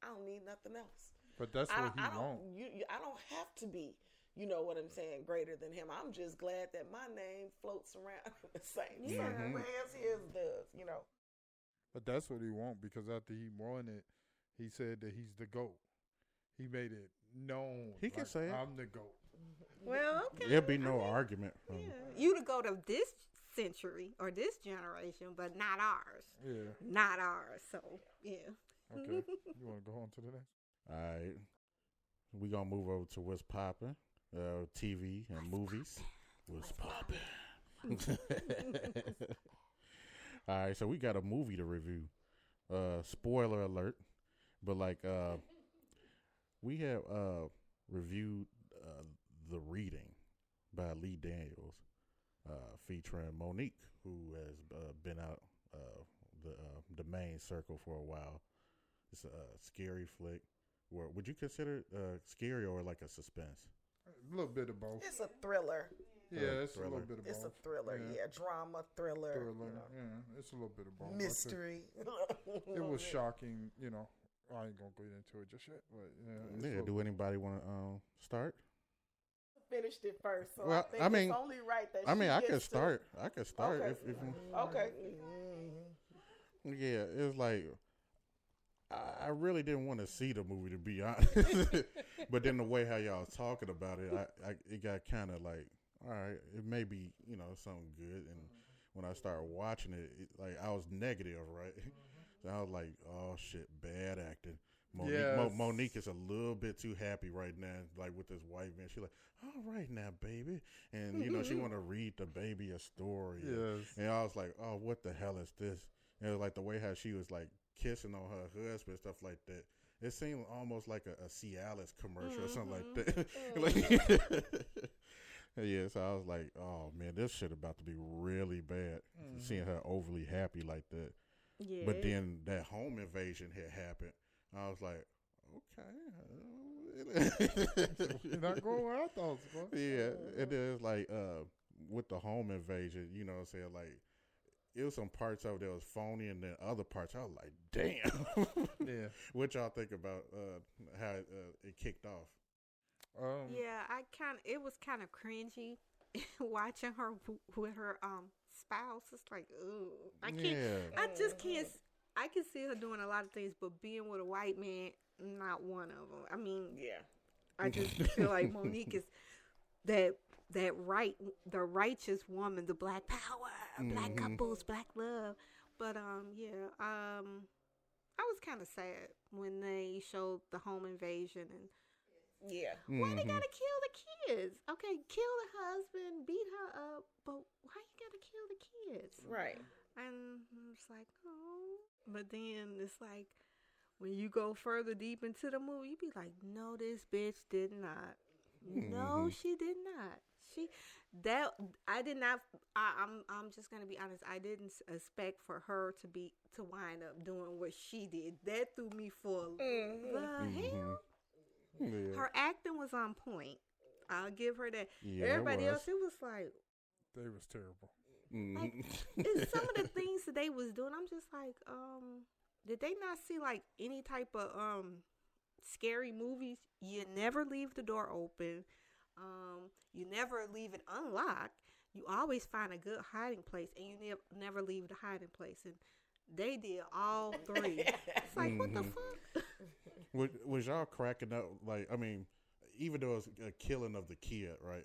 I don't need nothing else. But that's I what don't, he I don't, wants. you, you, I don't have to be. You know what I'm saying? Greater than him. I'm just glad that my name floats around the same Yeah. same way mm-hmm. as his does. You know. But that's what he want because after he won it, he said that he's the goat. He made it known. He can like, say it. I'm the goat. Well, okay. There'll be I no mean, argument. From, Yeah. You to go to this century or this generation, but not ours. Yeah. Not ours. So yeah. Okay. you want to go on to the next? All right. We gonna move over to what's popping, uh, TV and movies. What's popping? All right, so we got a movie to review. Uh, spoiler alert, but like uh, we have uh reviewed uh, the reading by Lee Daniels, uh, featuring Monique, who has uh, been out uh, the uh, the main circle for a while. It's a scary flick. Or would you consider it uh, scary or like a suspense? A little bit of both. It's a thriller. Yeah, it's a thriller. little bit of both. It's a thriller. Yeah. Yeah, drama, thriller. Thriller. You know. Yeah, it's a little bit of both. Mystery. It was shocking. You know, I ain't gonna get into it just yet, but yeah. it's a Yeah. Do anybody want to um, start? Finished it first, so Well, I think I mean- it's only right that I mean, she I gets could to- start. I could start Okay. if, if you, Okay. Yeah, it was like I, I really didn't want to see the movie to be honest, but then the way how y'all was talking about it, I, I it got kind of like, all right, it may be you know something good, and when I started watching it, it like I was negative, right? I was like, oh shit, bad acting. Monique, Mo, Monique is a little bit too happy right now, like with this white man. She's like, all right now, baby, and you know she mm-hmm. want to read the baby a story. and- Yes. and I was like, oh, what the hell is this? And like the way how she was like kissing on her husband, stuff like that. It seemed almost like a, a Cialis commercial or something like that. Mm-hmm. Like- oh. Yeah, so I was like, oh man, this shit about to be really bad. Seeing mm. her overly happy like that. Yeah. But then that home invasion had happened. I was like, okay. You're not going where I thought, bro. Yeah, and then it's like uh, with the home invasion, you know what I'm saying? Like, it was some parts of it that was phony, and then other parts, I was like, damn. Yeah. what y'all think about uh, how it, uh, it kicked off? Um, Yeah, I kind of it was kind of cringy watching her w- with her um spouse. It's like, ooh, I can't. Yeah. I just can't. I can see her doing a lot of things, but being with a white man, not one of them. I mean, Yeah. I just feel like Monique is that that right, the righteous woman, the black power, black Mhm. couples, black love. But um, yeah, um, I was kind of sad when they showed the home invasion and Yeah. why they Mhm. gotta kill the kids? Okay, kill the husband, beat her up, but why you gotta kill the kids? Right. And it's like, oh. But then it's like, when you go further deep into the movie, you be like, no, this bitch did not. No, Mhm. she did not. She that I did not. I, I'm I'm just gonna be honest. I didn't expect for her to be to wind up doing what she did. That threw me for a- Mhm. the Mhm. hell. Yeah. Her acting was on point. I'll give her that. Yeah, Everybody was. else, it was like They was terrible. Mhm. it's some of the things that they was doing. I'm just like, um, did they not see like any type of um scary movies? You never leave the door open. Um, you never leave it unlocked. You always find a good hiding place, and you never never leave the hiding place. And they did all three. It's like, what the Mhm. fuck? Was, was y'all cracking up? Like, I mean, even though it's a killing of the kid, right?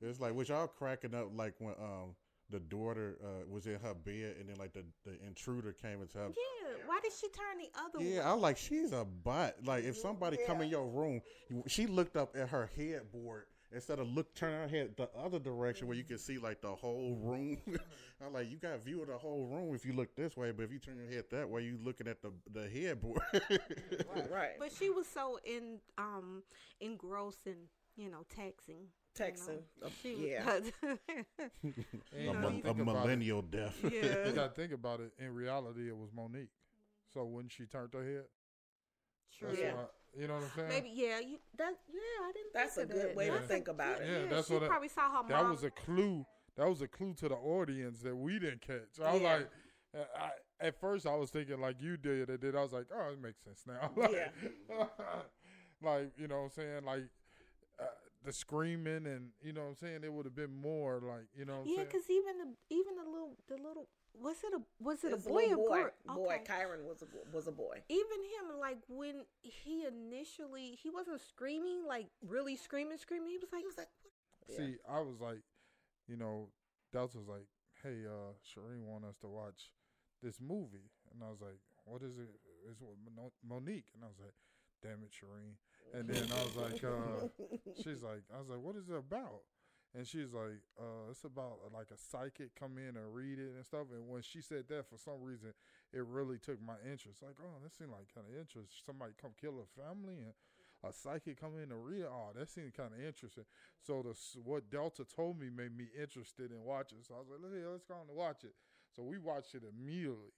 It's like, was y'all cracking up like when um the daughter uh, was in her bed and then like the, the intruder came into her Yeah. Why did she turn the other way? Yeah, I like she's a butt. Like if somebody come in your room, she looked up at her headboard instead of look turn her head the other direction where you can see like the whole room. I'm like, you got a view of the whole room if you look this way, but if you turn your head that way, you looking at the the headboard. Right. But she was so in um engrossed in you know texting. you know. Texting. Uh, She yeah. And a, you a think about it. millennial death. You yeah. gotta think about it. In reality, it was Monique. So when she turned her head, True. that's Yeah. why, you know what I'm saying? Maybe yeah. You that yeah. I didn't. That's think a good that. way to think about good- it. Yeah, that's she what I- probably saw her that mom. was a clue. That was a clue to the audience that we didn't catch. I was like, uh, I, at first I was thinking like you did, and then I was like, oh, it makes sense now. like, like you know what I'm saying, like uh, the screaming and you know what I'm saying, it would have been more like you know what I'm yeah, because even the even the little the little was it a was it It's a boy little or boy. girl? Boy, Okay. Kyron was a was a boy. Even him, like when he initially, he wasn't screaming, like really screaming, screaming. He was like, He was like, what? See, I was like, you know, Delta was like, hey, uh, Shireen want us to watch this movie. And I was like, what is it? It's with Monique. And I was like, damn it, Shireen. And then I was like, uh, she's like, I was like, what is it about? And she's like, uh, it's about uh, like a psychic come in and read it and stuff. And when she said that, for some reason, it really took my interest. Like, oh, that seemed like kind of interest. Somebody come kill a family and a psychic come in and read. Oh, that seemed kind of interesting. So the what Delta told me made me interested in watching. So I was like, let's, let's go on and watch it. So we watched it immediately.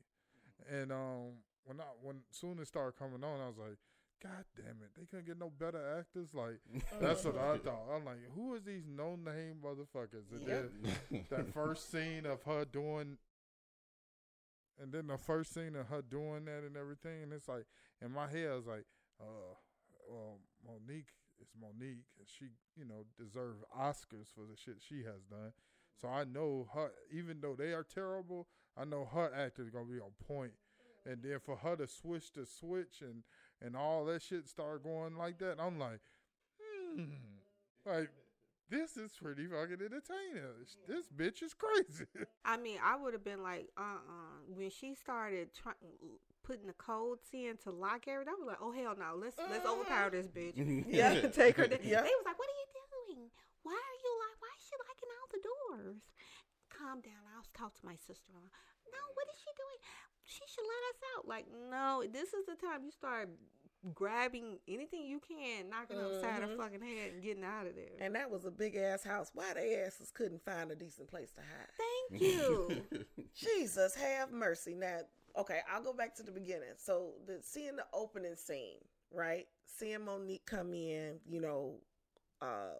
And um, when I when soon it started coming on, I was like, God damn it, they couldn't get no better actors. Like that's what I thought. I'm like, who is these no name motherfuckers? And Yep. then that first scene of her doing, and then the first scene of her doing that and everything, and it's like in my head, I was like, uh, well, Monique is Monique, and she, you know, deserves Oscars for the shit she has done. So I know her, even though they are terrible, I know her acting is gonna be on point. And then for her to switch to switch and and all that shit start going like that, I'm like, hmm, like this is pretty fucking entertaining. This bitch is crazy. I mean, I would have been like, uh, uh When she started trying putting the codes in to lock everything, I was like, oh hell no, let's let's overpower this bitch. Yeah. take her. Down. Yeah. They was like, what are you doing? Why are you like? Why is she locking all the doors? Calm down. I'll talk to my sister. No, what is she doing? She should let us out. Like, no, this is the time you start grabbing anything you can, knocking upside her Mhm. fucking head, and getting out of there. And that was a big ass house. Why they asses couldn't find a decent place to hide? Thank you. Jesus, have mercy. Now, okay, I'll go back to the beginning. So, the seeing the opening scene, right? Seeing Monique come in, you know, uh,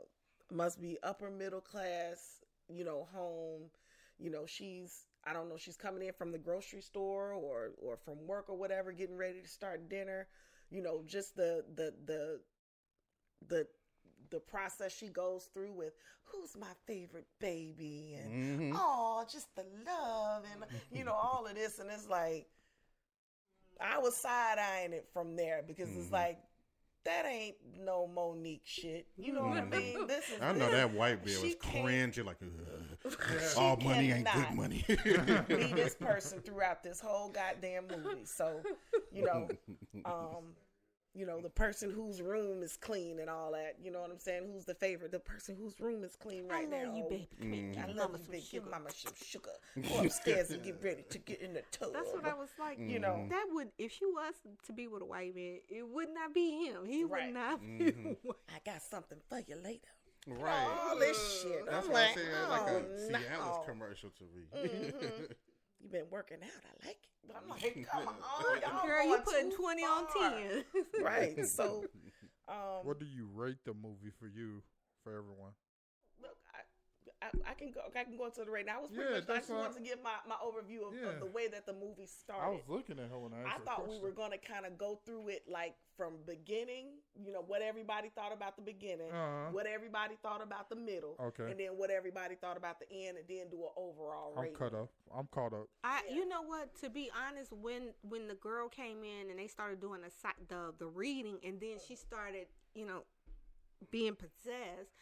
must be upper middle class, you know, home. You know, she's I don't know, she's coming in from the grocery store or or from work or whatever, getting ready to start dinner. You know, just the the the the the process she goes through with who's my favorite baby and Mhm. oh, just the love and you know all of this, and it's like I was side eyeing it from there because it's Mhm. like that ain't no Monique shit. You know what I mean? This is I know that white She bill was can't- cringing like, Ugh. All money ain't good money. be this person throughout this whole goddamn movie. So, you know, um, you know, the person whose room is clean and all that. You know what I'm saying? Who's the favorite? The person whose room is clean I right love now. you, Oh, baby. Come here, Mm. give I love mama you, some big. Give sugar. mama some sugar. Go upstairs and get ready to get in the tub. That's what I was like. You know, That would, if she was to be with a white man, it would not be him. He Right. would not be. Mhm. white. I got something for you later. right. All this shit. That's I'm what like, I'm saying. It's like oh, a Cialis no. commercial to me. Mhm. you been working out. I like it. But I'm like, come on, y'all Girl, you putting too 20 on far. 10. Right. So, um, What do you rate the movie for you, for everyone? Look, I, I, I can go. I can go into the right now. I was pretty Yeah, much. I just wanted to give my, my overview of, Yeah. of the way that the movie started. I was looking at her when I I thought we were going to kind of go through it like from beginning, you know, what everybody thought about the beginning, Uh-huh. what everybody thought about the middle, Okay. and then what everybody thought about the end, and then do an overall I'm rating. cut up. I'm caught up. I, Yeah. you know what? To be honest, when when the girl came in and they started doing the the the reading, and then she started, you know, being possessed,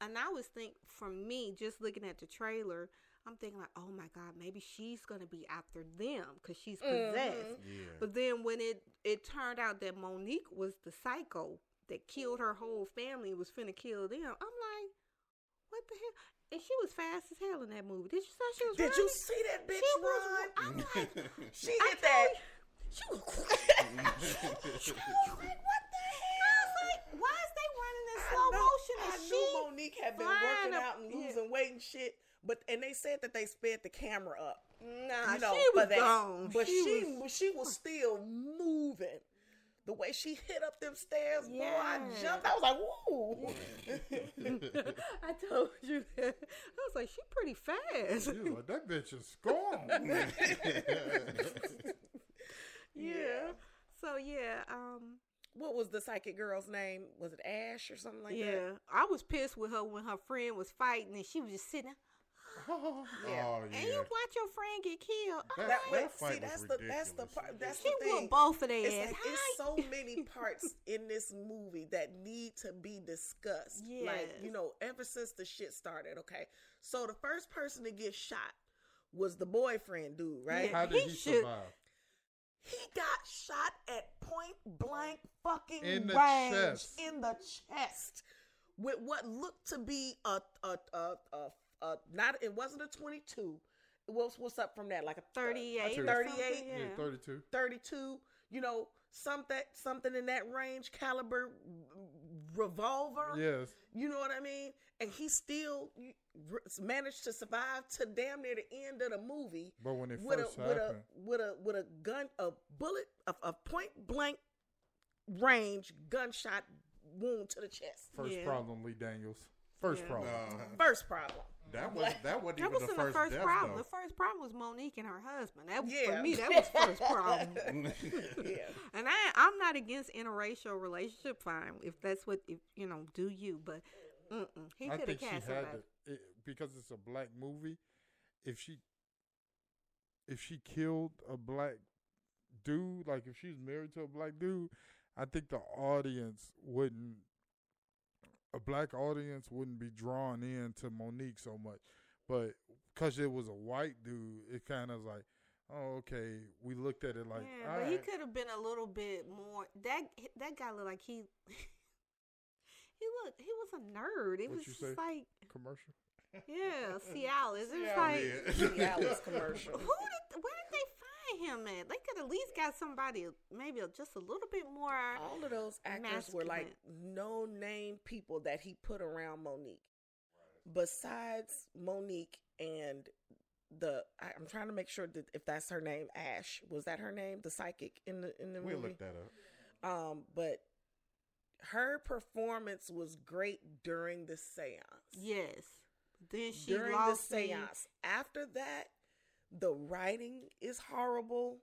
and I was think for me, just looking at the trailer, I'm thinking like, oh my god, maybe she's gonna be after them because she's possessed. Mm-hmm. Yeah. But then when it it turned out that Monique was the psycho that killed her whole family and was finna kill them, I'm like, what the hell? And she was fast as hell in that movie. Did you say she was? Did you see that bitch She was. run? I'm like, She I hit that. She was. She was like, what I she, knew Monique had been working up- out and yeah. losing weight and shit, but and they said that they sped the camera up. nah, you know, she was that. gone. But she she was, she was still moving. The way she hit up them stairs, boy, I jumped. I was like, woo. I told you that. I was like, she pretty fast. You like that bitch is gone. yeah. So yeah, um, what was the psychic girl's name? Was it Ash or something like yeah. that? Yeah, I was pissed with her when her friend was fighting and she was just sitting. Oh Yeah. yeah. And you watch your friend get killed. That- That, that fight see, was that's the that's the ridiculous. part. That's She the thing. whooped both of their It's ass. like it's so many parts in this movie that need to be discussed. Like, you know, ever since the shit started, okay? So the first person to get shot was the boyfriend dude, right? Yeah. How did He he, survive? He got shot at point blank fucking In range chest. in the chest with what looked to be a a a a, a not it wasn't a 22. What's what's up from that? Like a 38 a or 38 Yeah, Yeah. 32. 32, you know, something something in that range caliber revolver. Yes. You know what I mean? And he still managed to survive to damn near the end of the movie But when it with a first with a happened, with a with a gun a bullet a, a point blank range gunshot wound to the chest. first Yeah. problem, Lee Daniels. First Yeah. problem. Uh, First problem. That was that wasn't That even wasn't the the first, first death, problem. though. The first problem was Monique and her husband. That was Yeah. for me. That was first problem. yeah. And I, I'm not against interracial relationship. Fine, if that's what if you know, do you? But mm-mm. he I could have think she cast had somebody. to it, because it's a black movie. If she if she killed a black dude, like if she's married to a black dude, I think the audience wouldn't a black audience wouldn't be drawn in to Monique so much. But because it was a white dude, it kind of like, oh, okay, we looked at it like, yeah, all but he could have been a little bit more. That that guy looked like he. He looked. He was a nerd. It What was just say? like, commercial. yeah, Cialis. It was Cialis. like, Yeah. Cialis commercial. who did? Where did they find him at? They could at least got somebody maybe just a little bit more. All of those actors were like no name people that he put around Monique. Besides Monique and the, I, I'm trying to make sure that if that's her name, Ash was that her name, the psychic in the in the We'll movie. look that up. Um, but her performance was great during the seance. Yes. Then she during the lost me. seance. After that, the writing is horrible.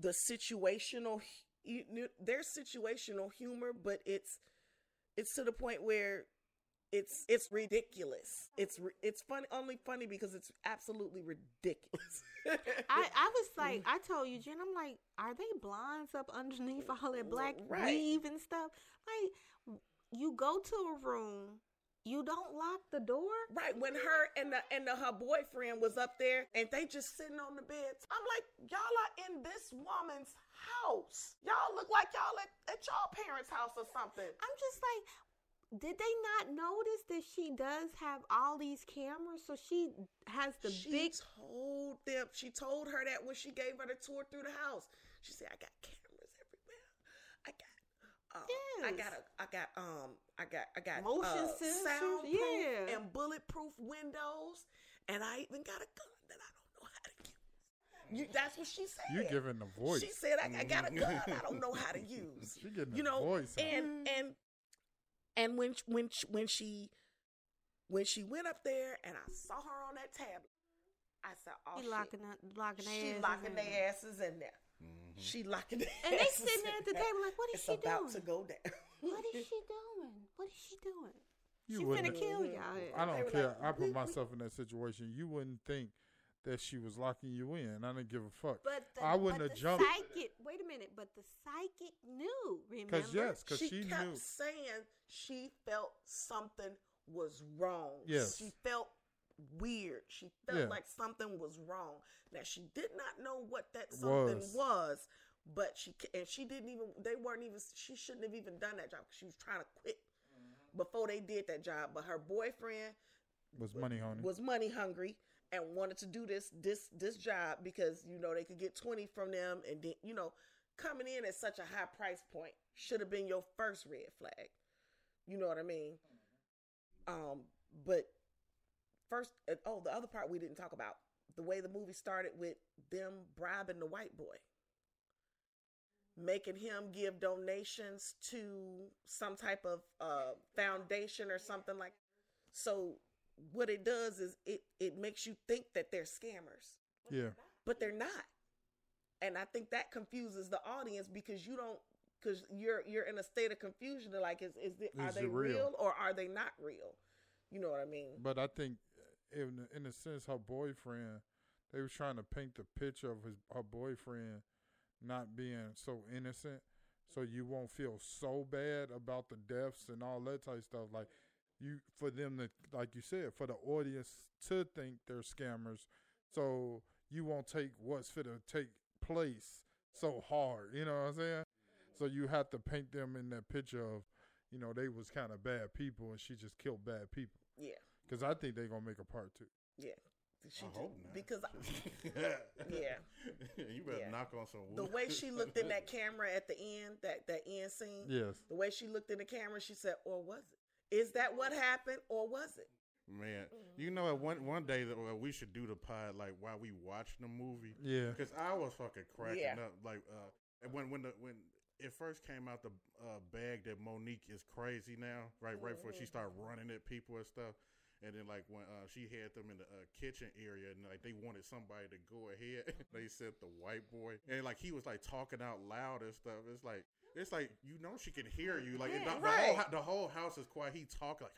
The situational, hu- you, kn- there's situational humor, but it's it's to the point where it's it's ridiculous. It's it's funny only funny because it's absolutely ridiculous. I, I was like, I told you, Jen, I'm like, are they blinds up underneath all that black Right. weave and stuff? Like, you go to a room, you don't lock the door. Right when her and the and the, her boyfriend was up there and they just sitting on the beds. I'm like, y'all are in this woman's house. Y'all look like y'all at, at y'all parents' house or something. I'm just like, did they not notice that she does have all these cameras? So she has the she big. told them. She told her that when she gave her the tour through the house. She said, "I got cameras. I got." Uh, I got a, I got um, I got, I got Motion uh, sensors, soundproof yeah. and bulletproof windows, and I even got a gun that I don't know how to use. You, that's what she said. You giving the voice. She said, I, I got a gun I don't know how to use. She getting you the know, voice out. and and and when when she- when she when she went up there and I saw her on that tablet, I said, "Oh, She shit. locking up, locking their she asses locking in their asses in there. Mm-hmm. She locking their And they sitting there at the table like, what is it's she about doing? to go down. What is she doing? What is she doing? You she wouldn't- finna kill y'all. I don't care. like, I put myself in that situation. You wouldn't think that she was locking you in. I didn't give a fuck. But the, I wouldn't but have the jumped. Psychic, wait a minute, but the psychic knew. Remember? Because yes, because she, she, kept knew. saying she felt something was wrong. Yes. She felt weird. She felt Yeah. like something was wrong. Now she did not know what that something Was. was, but she and she didn't even. They weren't even. She shouldn't have even done that job. 'cause She was trying to quit before they did that job. But her boyfriend Was money hungry. was money hungry and wanted to do this this this job because you know they could get 20 from them and then you know coming in at such a high price point should have been your first red flag you know what i mean um but first oh the other part we didn't talk about the way the movie started with them bribing the white boy making him give donations to some type of uh foundation or something like so what it does is it it makes you think that they're scammers yeah. but they're not and i think that confuses the audience because you don't because you're you're in a state of confusion like is is it, are they real? real? or are they not real you know what i mean But I think, in in a sense, her boyfriend, they were trying to paint the picture of his her boyfriend not being so innocent, so you won't feel so bad about the deaths and all that type of stuff. Like you, for them to, like you said, for the audience to think they're scammers, so you won't take what's fit to take place so hard. You know what I'm saying? So you have to paint them in that picture of, you know, they was kind of bad people and she just killed bad people. yeah Because I think they're gonna make a part two. yeah she I did- hope not. because I- yeah, you better Yeah. knock on some wood. the way she looked in that camera at the end that that end scene Yes. the way she looked in the camera she said or was it is that what happened or was it Man, you know, one one day that we should do the pod like while we watching the movie. Yeah. Because I was fucking cracking Yeah. up. Like, uh, when when the when it first came out the uh, bag that Monique is crazy now, right? Right before she started running at people and stuff. And then like when uh, she had them in the uh, kitchen area and like they wanted somebody to go ahead, they sent the white boy and like he was like talking out loud and stuff. It's like it's like you know she can hear you. Like Yeah. the, the whole the whole house is quiet. He talking like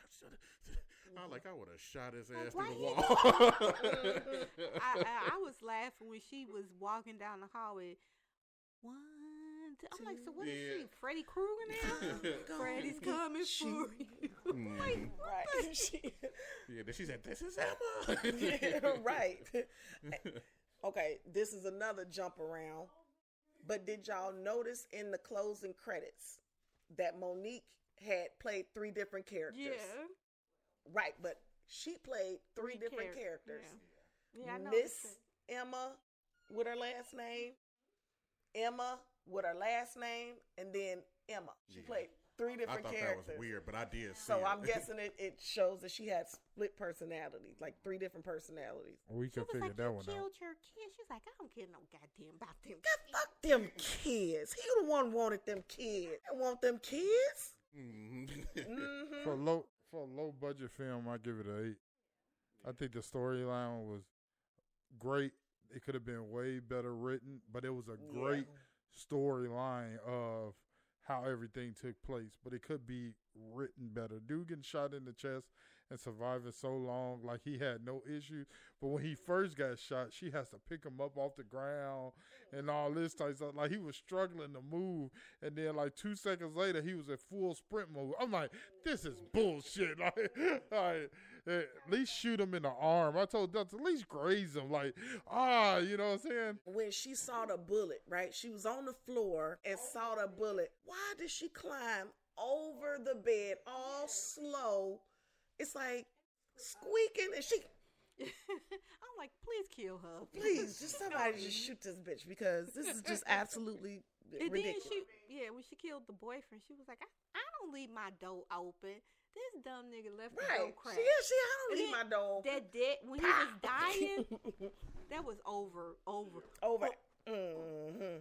I like I would have shot his ass why through the wall. I, I, I was laughing when she was walking down the hallway. One, two. I'm like, so what is Yeah. she? Freddy Krueger now? Freddy's coming She- for you. Like, Mhm. right she, Yeah, then she said, "This is Emma." yeah, right okay this is another jump around but did y'all notice in the closing credits that monique had played three different characters yeah. right but she played three, Three different charac- characters Yeah, yeah I know. miss emma with her last name Emma with her last name, and then Emma. She Yeah. played three I different thought characters. that was weird, but I did see So it. I'm guessing it, it shows that she had split personalities, like three different personalities. We She can was figure like, that you one killed out. your kid. She's like, I don't care no goddamn about them. God, fuck them kids. He the one wanted them kids. I want them kids. Mhm. hmm For a low for a low budget film, I give it an eight. I think the storyline was great. It could have been way better written, but it was a great storyline of how everything took place. But it could be written better. Dude getting shot in the chest and surviving so long, like he had no issue. But when he first got shot, she has to pick him up off the ground and all this type stuff. Like he was struggling to move, and then like two seconds later, he was in full sprint mode. I'm like, this is bullshit. Like, like at least shoot him in the arm. I told Dutch, at least graze him. Like, ah, you know what I'm saying? When she saw the bullet, right? She was on the floor and saw the bullet. Why did she climb over the bed all slow? It's like squeaking, and she I'm like, please kill her. please just somebody just shoot this bitch because this is just absolutely And then ridiculous. she, yeah, when she killed the boyfriend, she was like, I, I don't leave my door open. This dumb nigga left the door Right. cracked. She, yeah, she, I don't And leave my dog. open. That dead when he was dying, that was over, over. over. hmm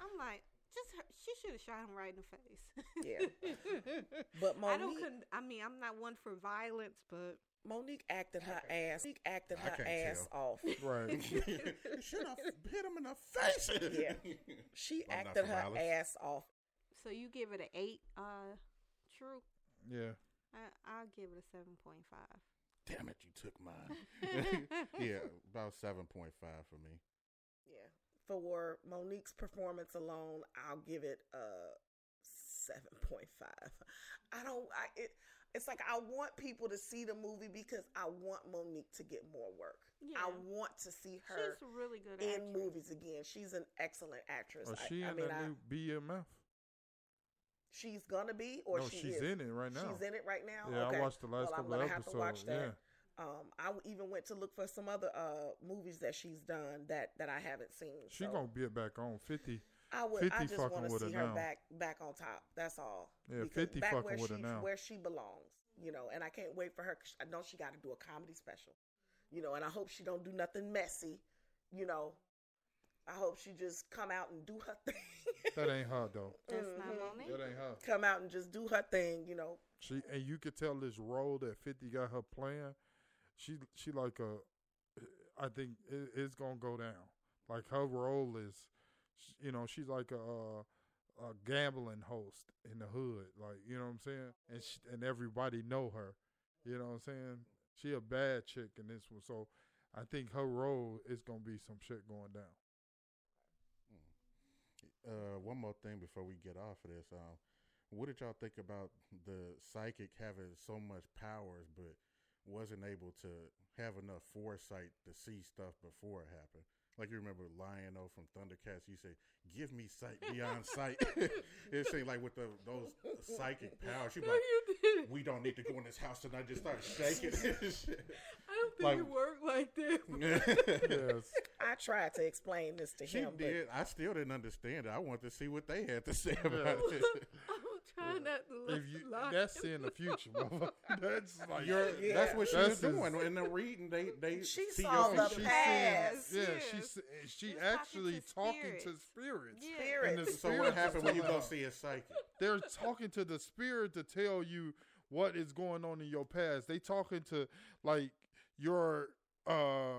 I'm like, just her, she should have shot him right in the face. Yeah. But I don't. Monique- Con- I mean, I'm not one for violence, but Monique acted her ass. Monique acted I her ass tell. off. Right. Should have hit him in the face. Yeah. She I'm acted her violence. ass off. so you give it an eight. Uh, true. yeah. I, I'll give it a seven point five. Damn it, you took mine. yeah, about seven point five for me. Yeah. For Monique's performance alone, I'll give it a seven point five. I don't. I it. It's like I want people to see the movie because I want Monique to get more work. Yeah. I want to see her She's a really good in actress. movies again. She's an excellent actress. Is I- she I, in mean, that I, new BMF? She's gonna be, or no, she she's is. in it right now. She's in it right now. Yeah, okay. I watched the last well, I'm couple gonna have to watch episodes. that. Um, I even went to look for some other uh movies that she's done that that I haven't seen. She so gonna be back on fifty. I would. I just want to her see her back back on top. That's all. Yeah, Because 50 back fucking where with her she, now. Where she belongs, you know. And I can't wait for her. Cause I know she got to do a comedy special, you know. And I hope she don't do nothing messy, you know. I hope she just come out and do her thing. That ain't her though. That's Mhm. not Monique. That ain't her. come out and just do her thing, you know. She and you could tell this role that Fifty got her playing. She she like a, I think it, it's gonna go down. Like her role is, you know, she's like a, uh, a gambling host in the hood. Like you know what I'm saying, and she, and everybody know her. You know what I'm saying. She a bad chick in this one, so I think her role is gonna be some shit going down. Uh, one more thing before we get off of this. Um, what did y'all think about the psychic having so much powers, but wasn't able to have enough foresight to see stuff before it happened? Like you remember Lion-O from Thundercats, you say, "Give me sight beyond sight." it seemed like with the, those psychic powers, she No, like, you didn't. "We don't need to go in this house," and I just started shaking. I don't think Like- it worked like that. yes, I tried to explain this to she him, did. I still didn't understand it. I wanted to see what they had to say about it. I'm trying not to if you laugh. that's in the future, motherfucker. that's like You're, Yeah. That's what she That's was his- doing in the reading. They they She see saw the she past. Seen, yeah, Yes. she s- she She's talking actually to talking to spirits. spirits. Yeah. Spirit. So what spirits happened when you go see a psychic? They're talking to the spirit to tell you what is going on in your past. They talking to like your uh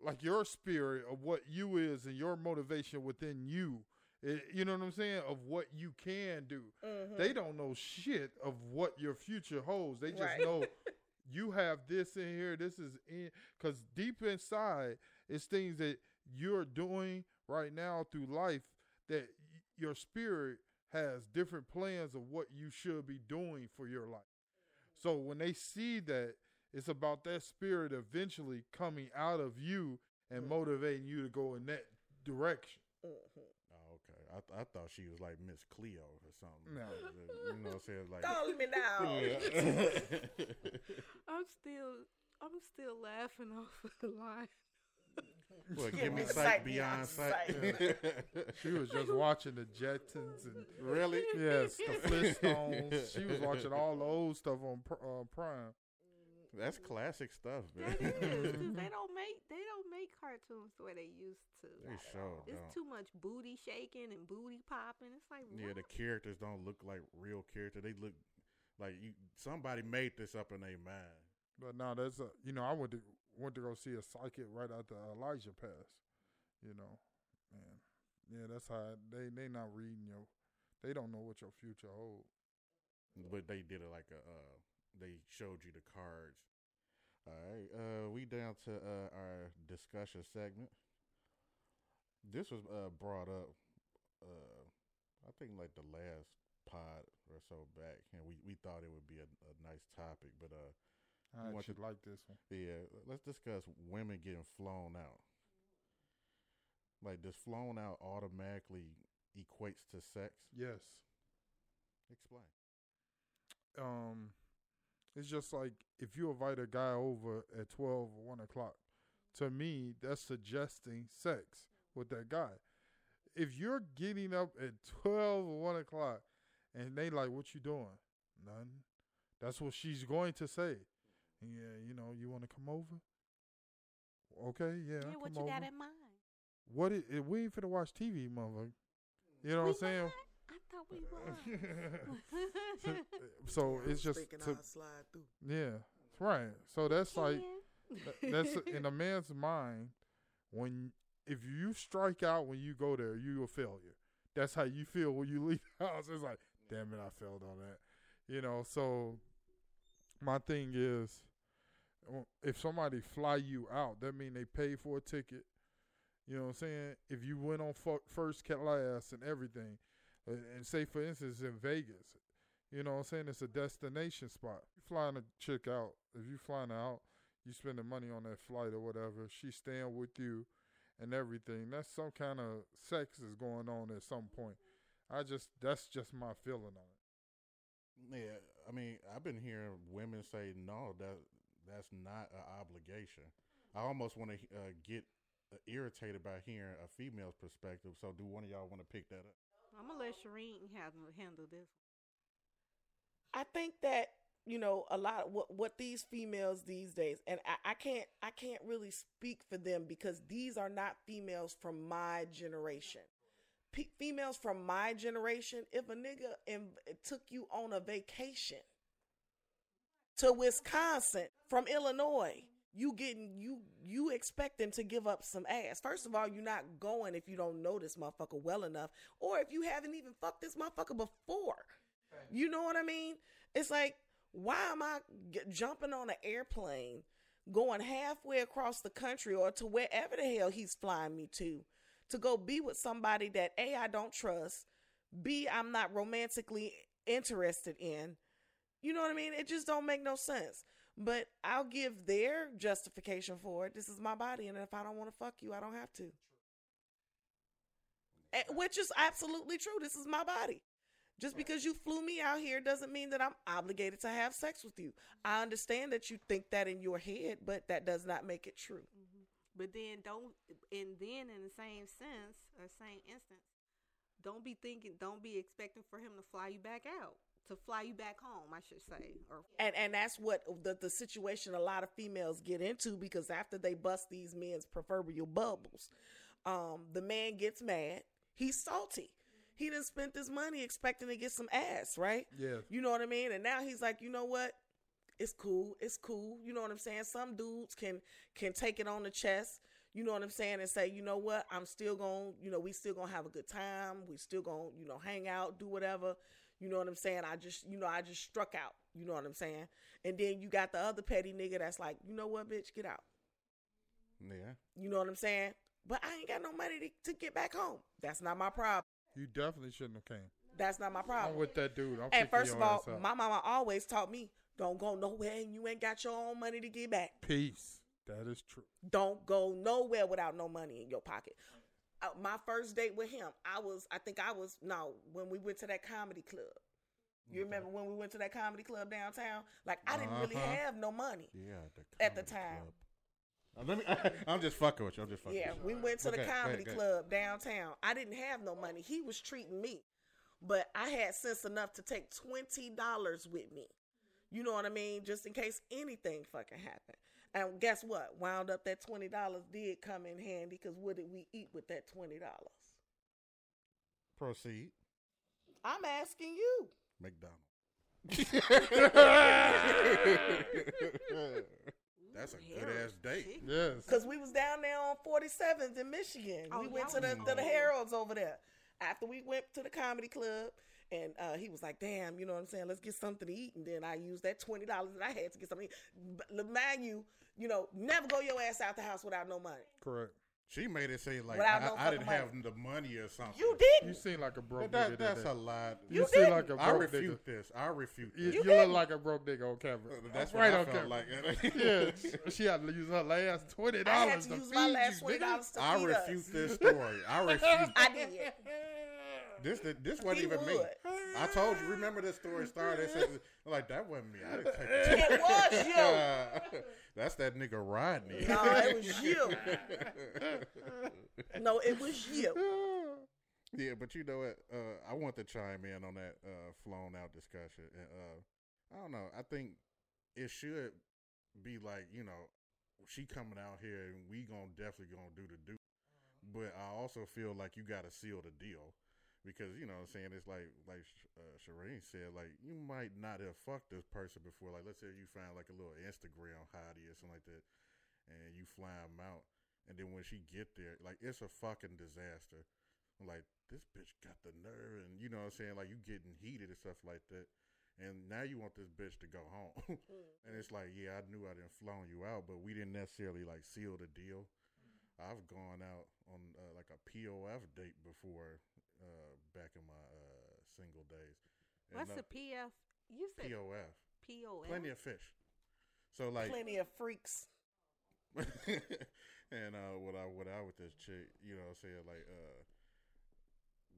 like your spirit of what you is and your motivation within you. It- you know what I'm saying? Of what you can do. Mhm. They don't know shit of what your future holds. They just Right. know you have this in here. This is in because deep inside it's things that you're doing right now through life that y- your spirit has different plans of what you should be doing for your life. So when they see that, it's about that spirit eventually coming out of you and Mm. motivating you to go in that direction. Mhm. Okay. I, th- I thought she was like Miss Cleo or something. No. You know what I'm saying? Like, Call me now. I'm still, I'm still laughing off of the line. What, Give give me me sight sight beyond beyond sight. She was just watching the Jetsons and really? yes, the Flintstones. She was watching all the old stuff on uh, Prime. That's classic stuff, man. That is, 'cause they don't make they don't make cartoons the way they used to. They sure. It's don't. too much booty shaking and booty popping. It's like Yeah, the characters don't look like real characters. They look like you. Somebody made this up in their mind. But now that's a you know I went to went to go see a psychic right after Elijah passed. You know, man, yeah, that's how they they not reading your, they don't know what your future holds. But they did it like a. Uh, they showed you the cards. All right, uh, we down to uh, our discussion segment. This was uh, brought up, uh, I think like the last pod or so back, and we, we thought it would be a, a nice topic. But uh, I You want like this one. yeah, let's discuss women getting flown out. Like, does flown out automatically equates to sex? Yes. Explain. um, it's just like if you invite a guy over at twelve or one o'clock, to me that's suggesting sex with that guy. If you're getting up at twelve or one o'clock, and they like, "What you doing?" None. That's what she's going to say. Yeah, you know, you want to come over? Okay, yeah, Yeah, what you over. got in mind? What? It, it, we ain't finna watch TV, motherfucker. You know what I'm saying? not? I thought we was. so it's just Thinking to, slide through. yeah, right. So that's like that's in a man's mind when if you strike out when you go there you a failure that's how you feel when you leave the house it's like damn it i failed on that you know so my thing is if somebody fly you out that mean they pay for a ticket you know what i'm saying if you went on fu- first class and everything and say for instance in vegas you know what i'm saying it's a destination spot you flying a chick out if you flying out you spending money on that flight or whatever, she's staying with you and everything. That's some kind of sex is going on at some point. I just that's just my feeling on it. Yeah, I mean, I've been hearing women say no, that that's not an obligation. I almost want to uh, get uh, irritated by hearing a female's perspective. So, do one of y'all want to pick that up? I'm gonna let Shireen handle handle this. I think that you know a lot of what what these females these days, and I, I can't I can't really speak for them because these are not females from my generation. P- females from my generation, if a nigga in, took you on a vacation to Wisconsin from Illinois, you getting you you expecting to give up some ass. First of all, you're not going if you don't know this motherfucker well enough, or if you haven't even fucked this motherfucker before. You know what I mean? It's like, why am I g- jumping on an airplane, going halfway across the country or to wherever the hell he's flying me to, to go be with somebody that A, I don't trust, B, I'm not romantically interested in. You know what I mean? It just don't make no sense. But I'll give their justification for it. This is my body, and if I don't want to fuck you, I don't have to. Eh, Which is absolutely true. This is my body. Just because you flew me out here doesn't mean that I'm obligated to have sex with you. I understand that you think that in your head, but that does not make it true. Mm-hmm. But then don't, and then in the same sense or same instance, don't be thinking, don't be expecting for him to fly you back out, to fly you back home, I should say. Or And and that's what the the situation a lot of females get into because after they bust these men's proverbial bubbles, um, the man gets mad. He's salty. He didn't spend this money expecting to get some ass, right? Yes. You know what I mean? And now he's like, you know what? It's cool. It's cool. You know what I'm saying? Some dudes can can take it on the chest. You know what I'm saying? And say, you know what? I'm still going, to you know, we still going to have a good time. We still going, to you know, hang out, do whatever. You know what I'm saying? I just, you know, I just struck out. You know what I'm saying? And then you got the other petty nigga that's like, you know what, bitch, get out. Yeah. You know what I'm saying? But I ain't got no money to, to get back home. That's not my problem. You definitely shouldn't have came. That's not my problem. I'm with that dude. I'm And first of all, my mama always taught me, don't go nowhere and you ain't got your own money to get back. peace. That is true. Don't go nowhere without no money in your pocket. Uh, my first date with him, I was, I think I was, no, when we went to that comedy club. You remember when we went to that comedy club downtown? Like, I didn't really Uh-huh. have no money. Yeah. The At the comedy time. club. Uh, Let me. I'm just fucking with you. I'm just fucking. Yeah, with we went to the Okay, go ahead, comedy go ahead. club downtown. I didn't have no money. He was treating me, but I had sense enough to take twenty dollars with me. You know what I mean? Just in case anything fucking happened. And guess what? Wound up that twenty dollars did come in handy because what did we eat with that twenty dollars? Proceed. I'm asking you. McDonald's. That's a good ass date. Yes. Cause we was down there on 47th in Michigan. Oh, we went to the, was to the cool. Harolds over there. After we went to the comedy club, and uh, he was like, "Damn, you know what I'm saying? Let's get something to eat." And then I used that twenty dollars that I had to get something. To eat. But mind you, you know, never go your ass out the house without no money. Correct. She made it seem like I, no I didn't money. have the money or something. You You didn't. You seem like a broke But nigga. that, that that's a lie. You, You seem didn't. like a I broke nigga. refute this. I refute You, this. you, didn't. look like a broke nigga on camera. That's right what I on felt camera. like. yeah, she had to use her last twenty dollars to to use feed my last you, twenty dollars to I feed refute us. this story. I refute. I did. This this wasn't He even me. I told you. Remember this story started. They said, like that wasn't me. I didn't take it. It was you. That's that nigga Rodney. No, it was you. No, it was you. yeah, but you know what? Uh, I want to chime in on that uh, flown out discussion. Uh, I don't know. I think it should be like you know, she coming out here and we gonna definitely gonna do the do. But I also feel like you got to seal the deal because you know what I'm saying it's like like uh, Shireen said like you might not have fucked this person before. Like let's say you find like a little Instagram hottie or something like that, and you fly them out, and then when she get there, like it's a fucking disaster. Like this bitch got the nerve, and you know what I'm saying like you getting heated and stuff like that. And now you want this bitch to go home, and it's like, yeah, I knew I didn't flown you out, but we didn't necessarily like seal the deal. I've gone out on uh, like a POF date before, uh, back in my uh, single days. And, What's the PF? You said POF? POF. Plenty of fish. So like, Plenty of freaks. and uh, what I what I with this chick, you know, what I'm saying like, uh,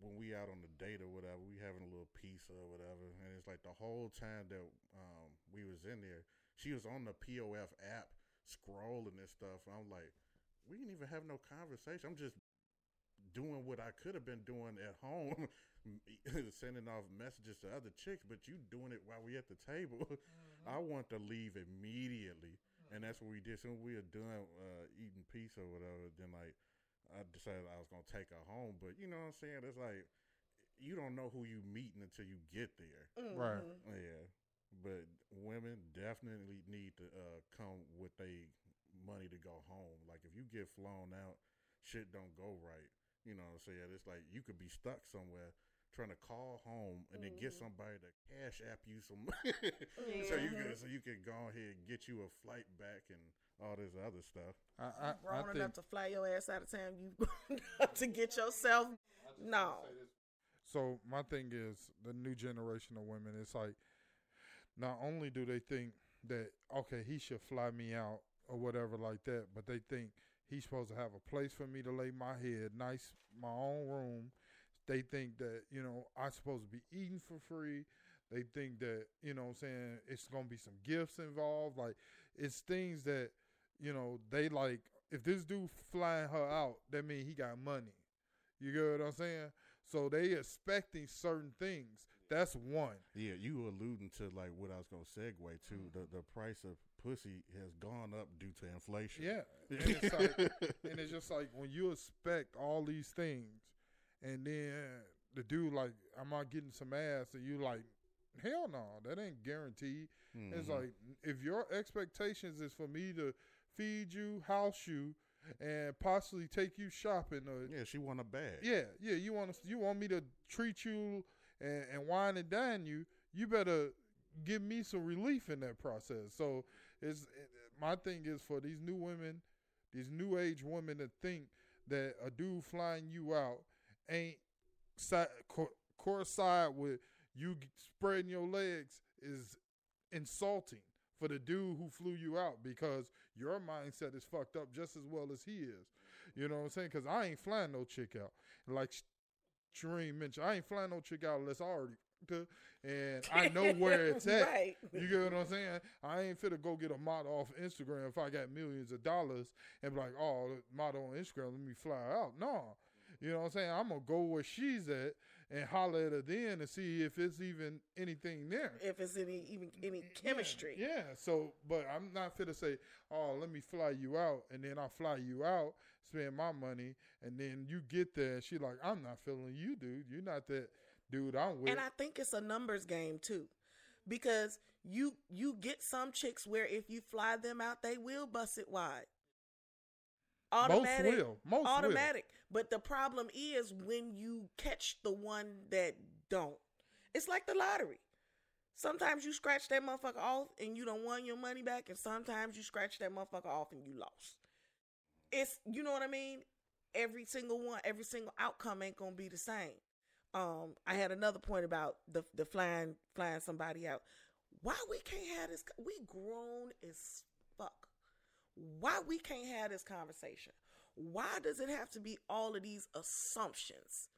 when we out on the date or whatever, we having a little pizza or whatever, and it's like the whole time that um we was in there, she was on the POF app scrolling this stuff. And I'm like, we didn't even have no conversation. I'm just doing what I could have been doing at home, sending off messages to other chicks, but you doing it while we at the table. I want to leave immediately, and that's what we did. Soon we were done uh, eating pizza or whatever, then like I decided I was gonna take her home. But you know what I'm saying? It's like you don't know who you meeting until you get there. Right. Mhm. Yeah, but women definitely need to uh, come with they money to go home. Like if you get flown out, shit don't go right. You know what I'm saying? It's like you could be stuck somewhere trying to call home and then get mm-hmm. somebody to cash app you some so you can so you can go ahead and get you a flight back and all this other stuff. I, I, I Grown think enough to fly your ass out of town. You grown enough to get yourself. No. So my thing is the new generation of women. It's like not only do they think that okay he should fly me out or whatever like that, but they think he's supposed to have a place for me to lay my head, nice my own room. They think that you know I'm supposed to be eating for free. They think that you know I'm saying it's gonna be some gifts involved. Like it's things that you know they like. If this dude flying her out, that means he got money. You get what I'm saying? So they expecting certain things. That's one. Yeah, you alluding to like what I was gonna segue to. Mm-hmm. The the price of pussy has gone up due to inflation. Yeah. And it's, like, and it's just like when you expect all these things and then the dude like, I'm not getting some ass and you like, hell no, that ain't guaranteed. It's Mhm. like if your expectations is for me to feed you, house you, and possibly take you shopping or yeah, she want a bag. Yeah, yeah. You want to, you want me to treat you and, and wine and dine you. You better give me some relief in that process. So it's my thing is for these new women, these new age women to think that a dude flying you out ain't side, co- with you spreading your legs is insulting for the dude who flew you out because your mindset is fucked up just as well as he is. You know what I'm saying? Because I ain't flying no chick out. Like Sh- Shereen mentioned, I ain't flying no chick out unless I already and I know where it's at. Right. You get what I'm saying? I ain't fit to go get a model off Instagram if I got millions of dollars and be like, oh, the model on Instagram, let me fly out. No. You know what I'm saying? I'm gonna go where she's at and holler at her then and see if it's even anything there. If it's any even mm, any chemistry. Yeah. So, but I'm not fit to say, oh, let me fly you out, and then I'll fly you out, spend my money, and then you get there, and she like, I'm not feeling you, dude. You're not that dude I'm with. And I think it's a numbers game too. Because you you get some chicks where if you fly them out, they will bust it wide. Automatic. Most will. Most will. automatic. But the problem is when you catch the one that don't. It's like the lottery. Sometimes you scratch that motherfucker off and you don't won your money back, and sometimes you scratch that motherfucker off and you lost. It's you know what I mean? Every single one, every single outcome ain't gonna be the same. Um, I had another point about the the flying flying somebody out. Why we can't have this? We grown as fuck. Why we can't have this conversation? Why does it have to be all of these assumptions?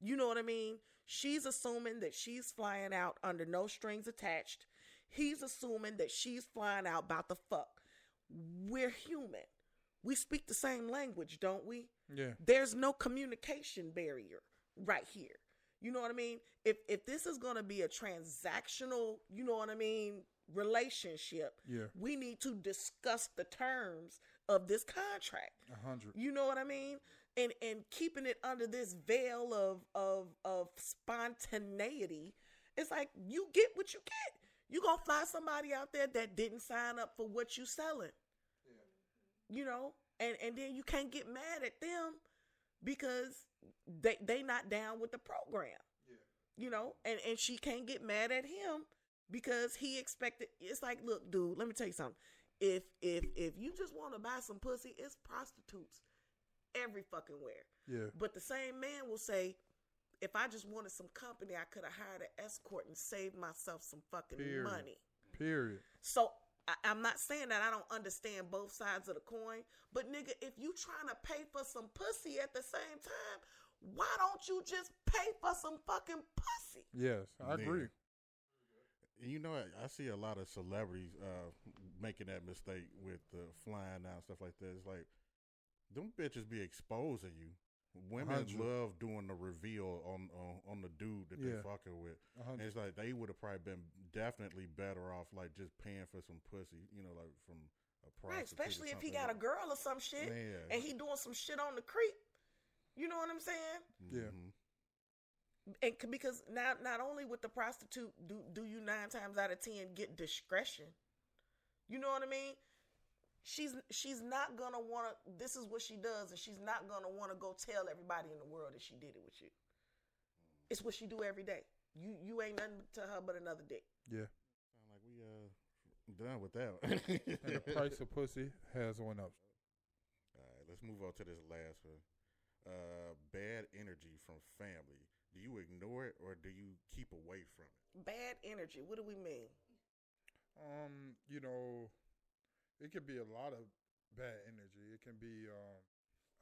You know what I mean? She's assuming that she's flying out under no strings attached. He's assuming that she's flying out about the fuck. We're human. We speak the same language, don't we? Yeah. There's no communication barrier right here. You know what I mean? If if this is going to be a transactional, you know what I mean, relationship, Yeah. we need to discuss the terms of this contract. Hundred. You know what I mean? And and keeping it under this veil of of of spontaneity, it's like you get what you get. You gonna fly somebody out there that didn't sign up for what you selling. You know, and and then you can't get mad at them because they they not down with the program. You know, and and she can't get mad at him because he expected. It's like, look, dude, let me tell you something. If if if you just want to buy some pussy, it's prostitutes every fucking where. Yeah. But the same man will say, if I just wanted some company, I could have hired an escort and saved myself some fucking Period. money. Period. So I, I'm not saying that I don't understand both sides of the coin, but nigga, if you trying to pay for some pussy at the same time, why don't you just pay for some fucking pussy? Yes, I Yeah. agree. You know, what? I see a lot of celebrities uh, making that mistake with the flying out and stuff like that. It's like them bitches be exposing you. Women hundred. love doing the reveal on on, on the dude that Yeah. they fucking with. And it's like they would have probably been definitely better off like just paying for some pussy, you know, like from a prostitute. Right, or especially if he got a girl or some shit Man. and he doing some shit on the creep. You know what I'm saying? Yeah. Mhm. and c- because now not only with the prostitute do do you nine times out of ten get discretion you know what i mean she's she's not gonna want to this is what she does and she's not gonna want to go tell everybody in the world that she did it with you it's what she do every day you you ain't nothing to her but another dick Yeah. Sound like we uh done with that. And the price of pussy has went up. All right, let's move on to this last one. Uh, bad energy from family. Do you ignore it or do you keep away from it? bad energy what do we mean Um, you know, it could be a lot of bad energy. It can be um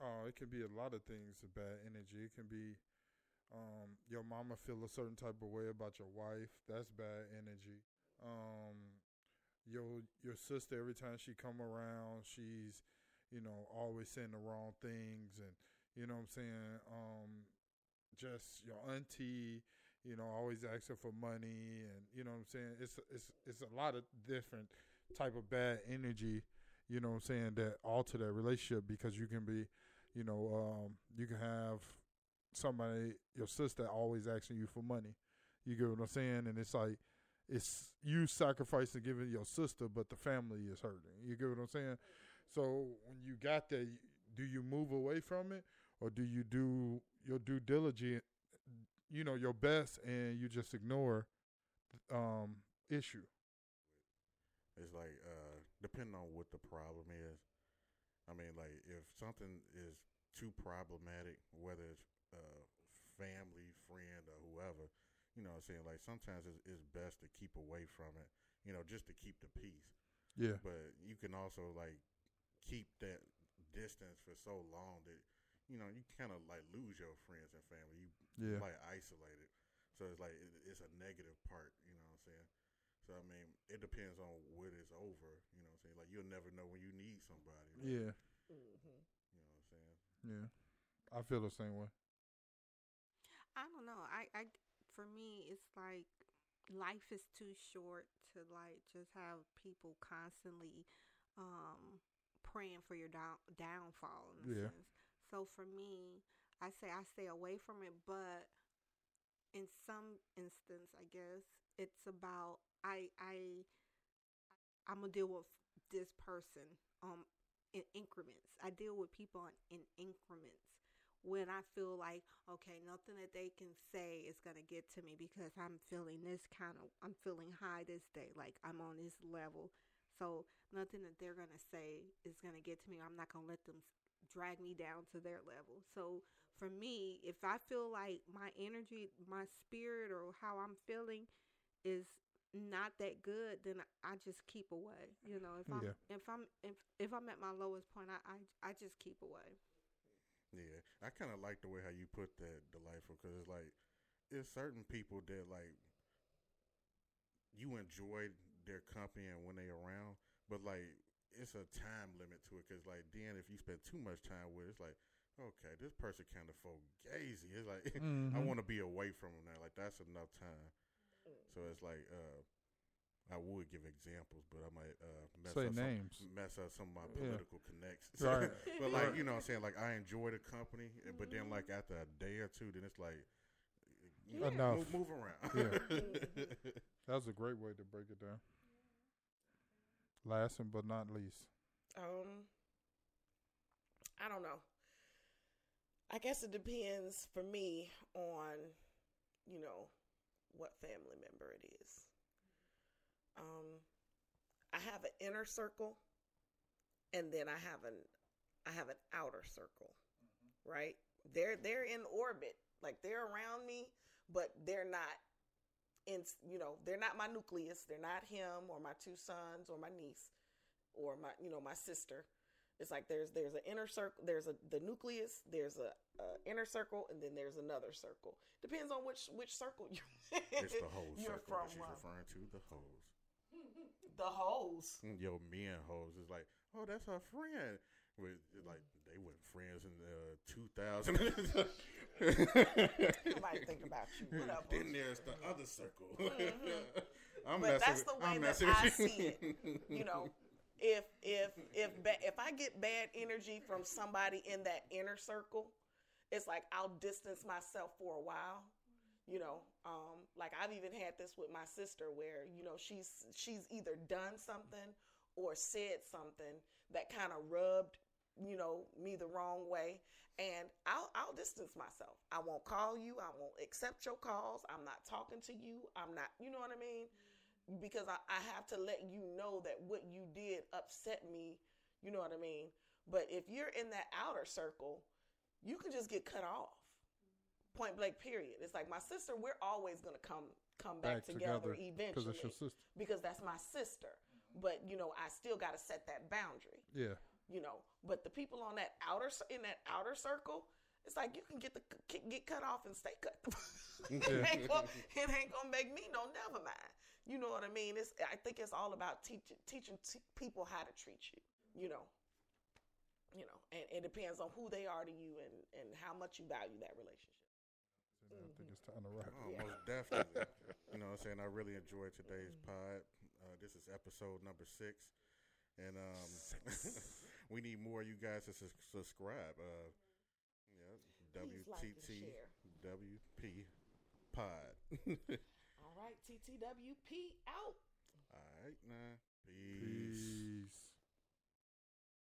uh it can be a lot of things of bad energy. It can be um your mama feel a certain type of way about your wife. That's bad energy. Um your your sister every time she come around, she's you know always saying the wrong things and you know what I'm saying um just your auntie you know, always asking for money, and you know what I'm saying. It's it's it's a lot of different type of bad energy, you know what I'm saying, that alter that relationship because you can be, you know, um, you can have somebody, your sister, always asking you for money. You get what I'm saying, and it's like it's you sacrificing giving your sister, but the family is hurting. You get what I'm saying. So when you got that, do you move away from it, or do you do your due diligence you know your best and you just ignore um issue It's like uh, depending on what the problem is. I mean, like if something is too problematic, whether it's uh, family, friend, or whoever, you know, what I'm saying like sometimes it's, it's best to keep away from it. You know, just to keep the peace. yeah But you can also like keep that distance for so long that you know you kind of like lose your friends and family. You yeah like isolated. So it's like it, it's a negative part. You know what I'm saying? So I mean, it depends on what it's over. You know what I'm saying? Like you'll never know when you need somebody. Like, Yeah, hmm You know what I'm saying? yeah. I feel the same way. I don't know. I, I, for me, it's like life is too short to like just have people constantly um praying for your down downfall in a Yeah. sense. So for me, I say I stay away from it, but in some instance, I guess it's about I I I'm gonna deal with this person um in increments. I deal with people in, in increments when I feel like okay, nothing that they can say is gonna get to me because I'm feeling this kind of I'm feeling high this day, like I'm on this level. So nothing that they're gonna say is gonna get to me. I'm not gonna let them drag me down to their level. So for me, if I feel like my energy, my spirit, or how I'm feeling is not that good, then I just keep away. You know, if I'm Yeah. if I'm if if I'm at my lowest point, I I, I just keep away. Yeah, I kind of like the way how you put that, delightful, because it's like it's certain people that like you enjoy their company and when they around, but like it's a time limit to it. Because like then if you spend too much time with, it, it's like okay, this person kind of fugazi. It's like I Mhm. want to be away from them now. Like that's enough time. So it's like uh, I would give examples, but I might uh, mess Say up some- names. mess up some of my Yeah. political connections. Right. but like you know, what I'm saying like I enjoy the company, eh, but then like after a day or two, then it's like you know, Enough. Move, move around. Yeah. That's a great way to break it down. Last but not least. Um, I don't know. I guess it depends for me on, you know, what family member it is. Um, I have an inner circle, and then I have an I have an outer circle, right? They're they're in orbit, like they're around me, but they're not in. You know, they're not my nucleus. They're not him or my two sons or my niece or my you know my sister it's like there's there's an inner circle there's a the nucleus there's a, a inner circle and then there's another circle depends on which which circle you're it's the whole you're circle from that she's uh, referring to. The hoes. the hoes Mm, Yo, me and hoes is like, oh, that's her friend. With like they weren't friends in uh, 2000. I might think about you then there's the other circle. Mhm. I'm but messing that's with- the way I'm that I see it. You know, if if if ba- if I get bad energy from somebody in that inner circle, it's like I'll distance myself for a while. You know, um, like I've even had this with my sister, where you know she's she's either done something or said something that kind of rubbed you know me the wrong way, and I'll I'll distance myself. I won't call you. I won't accept your calls. I'm not talking to you. I'm not. You know what I mean? Because I, I have to let you know that what you did upset me. You know what I mean? But if you're in that outer circle, you can just get cut off. Point blank. Period. It's like my sister. We're always gonna come come back, Back together, together, eventually Because it's your sister. because that's my sister. But you know, I still got to set that boundary. Yeah. You know, but the people on that outer in that outer circle, it's like you can get the get cut off and stay cut. it, ain't gonna, it ain't gonna make me no never mind. You know what I mean? It's I think it's all about teaching teaching t- people how to treat you. You know. You know, and it depends on who they are to you and and how much you value that relationship. I think it's time to wrap. Oh, Yeah. most definitely. you know what I'm saying? I really enjoyed today's pod. Uh, this is episode number six. And um, we need more of you guys to sus- subscribe. Uh, yeah, Please like and share. WTTWP pod. All right, TTWP out. All right, now. Peace. Peace.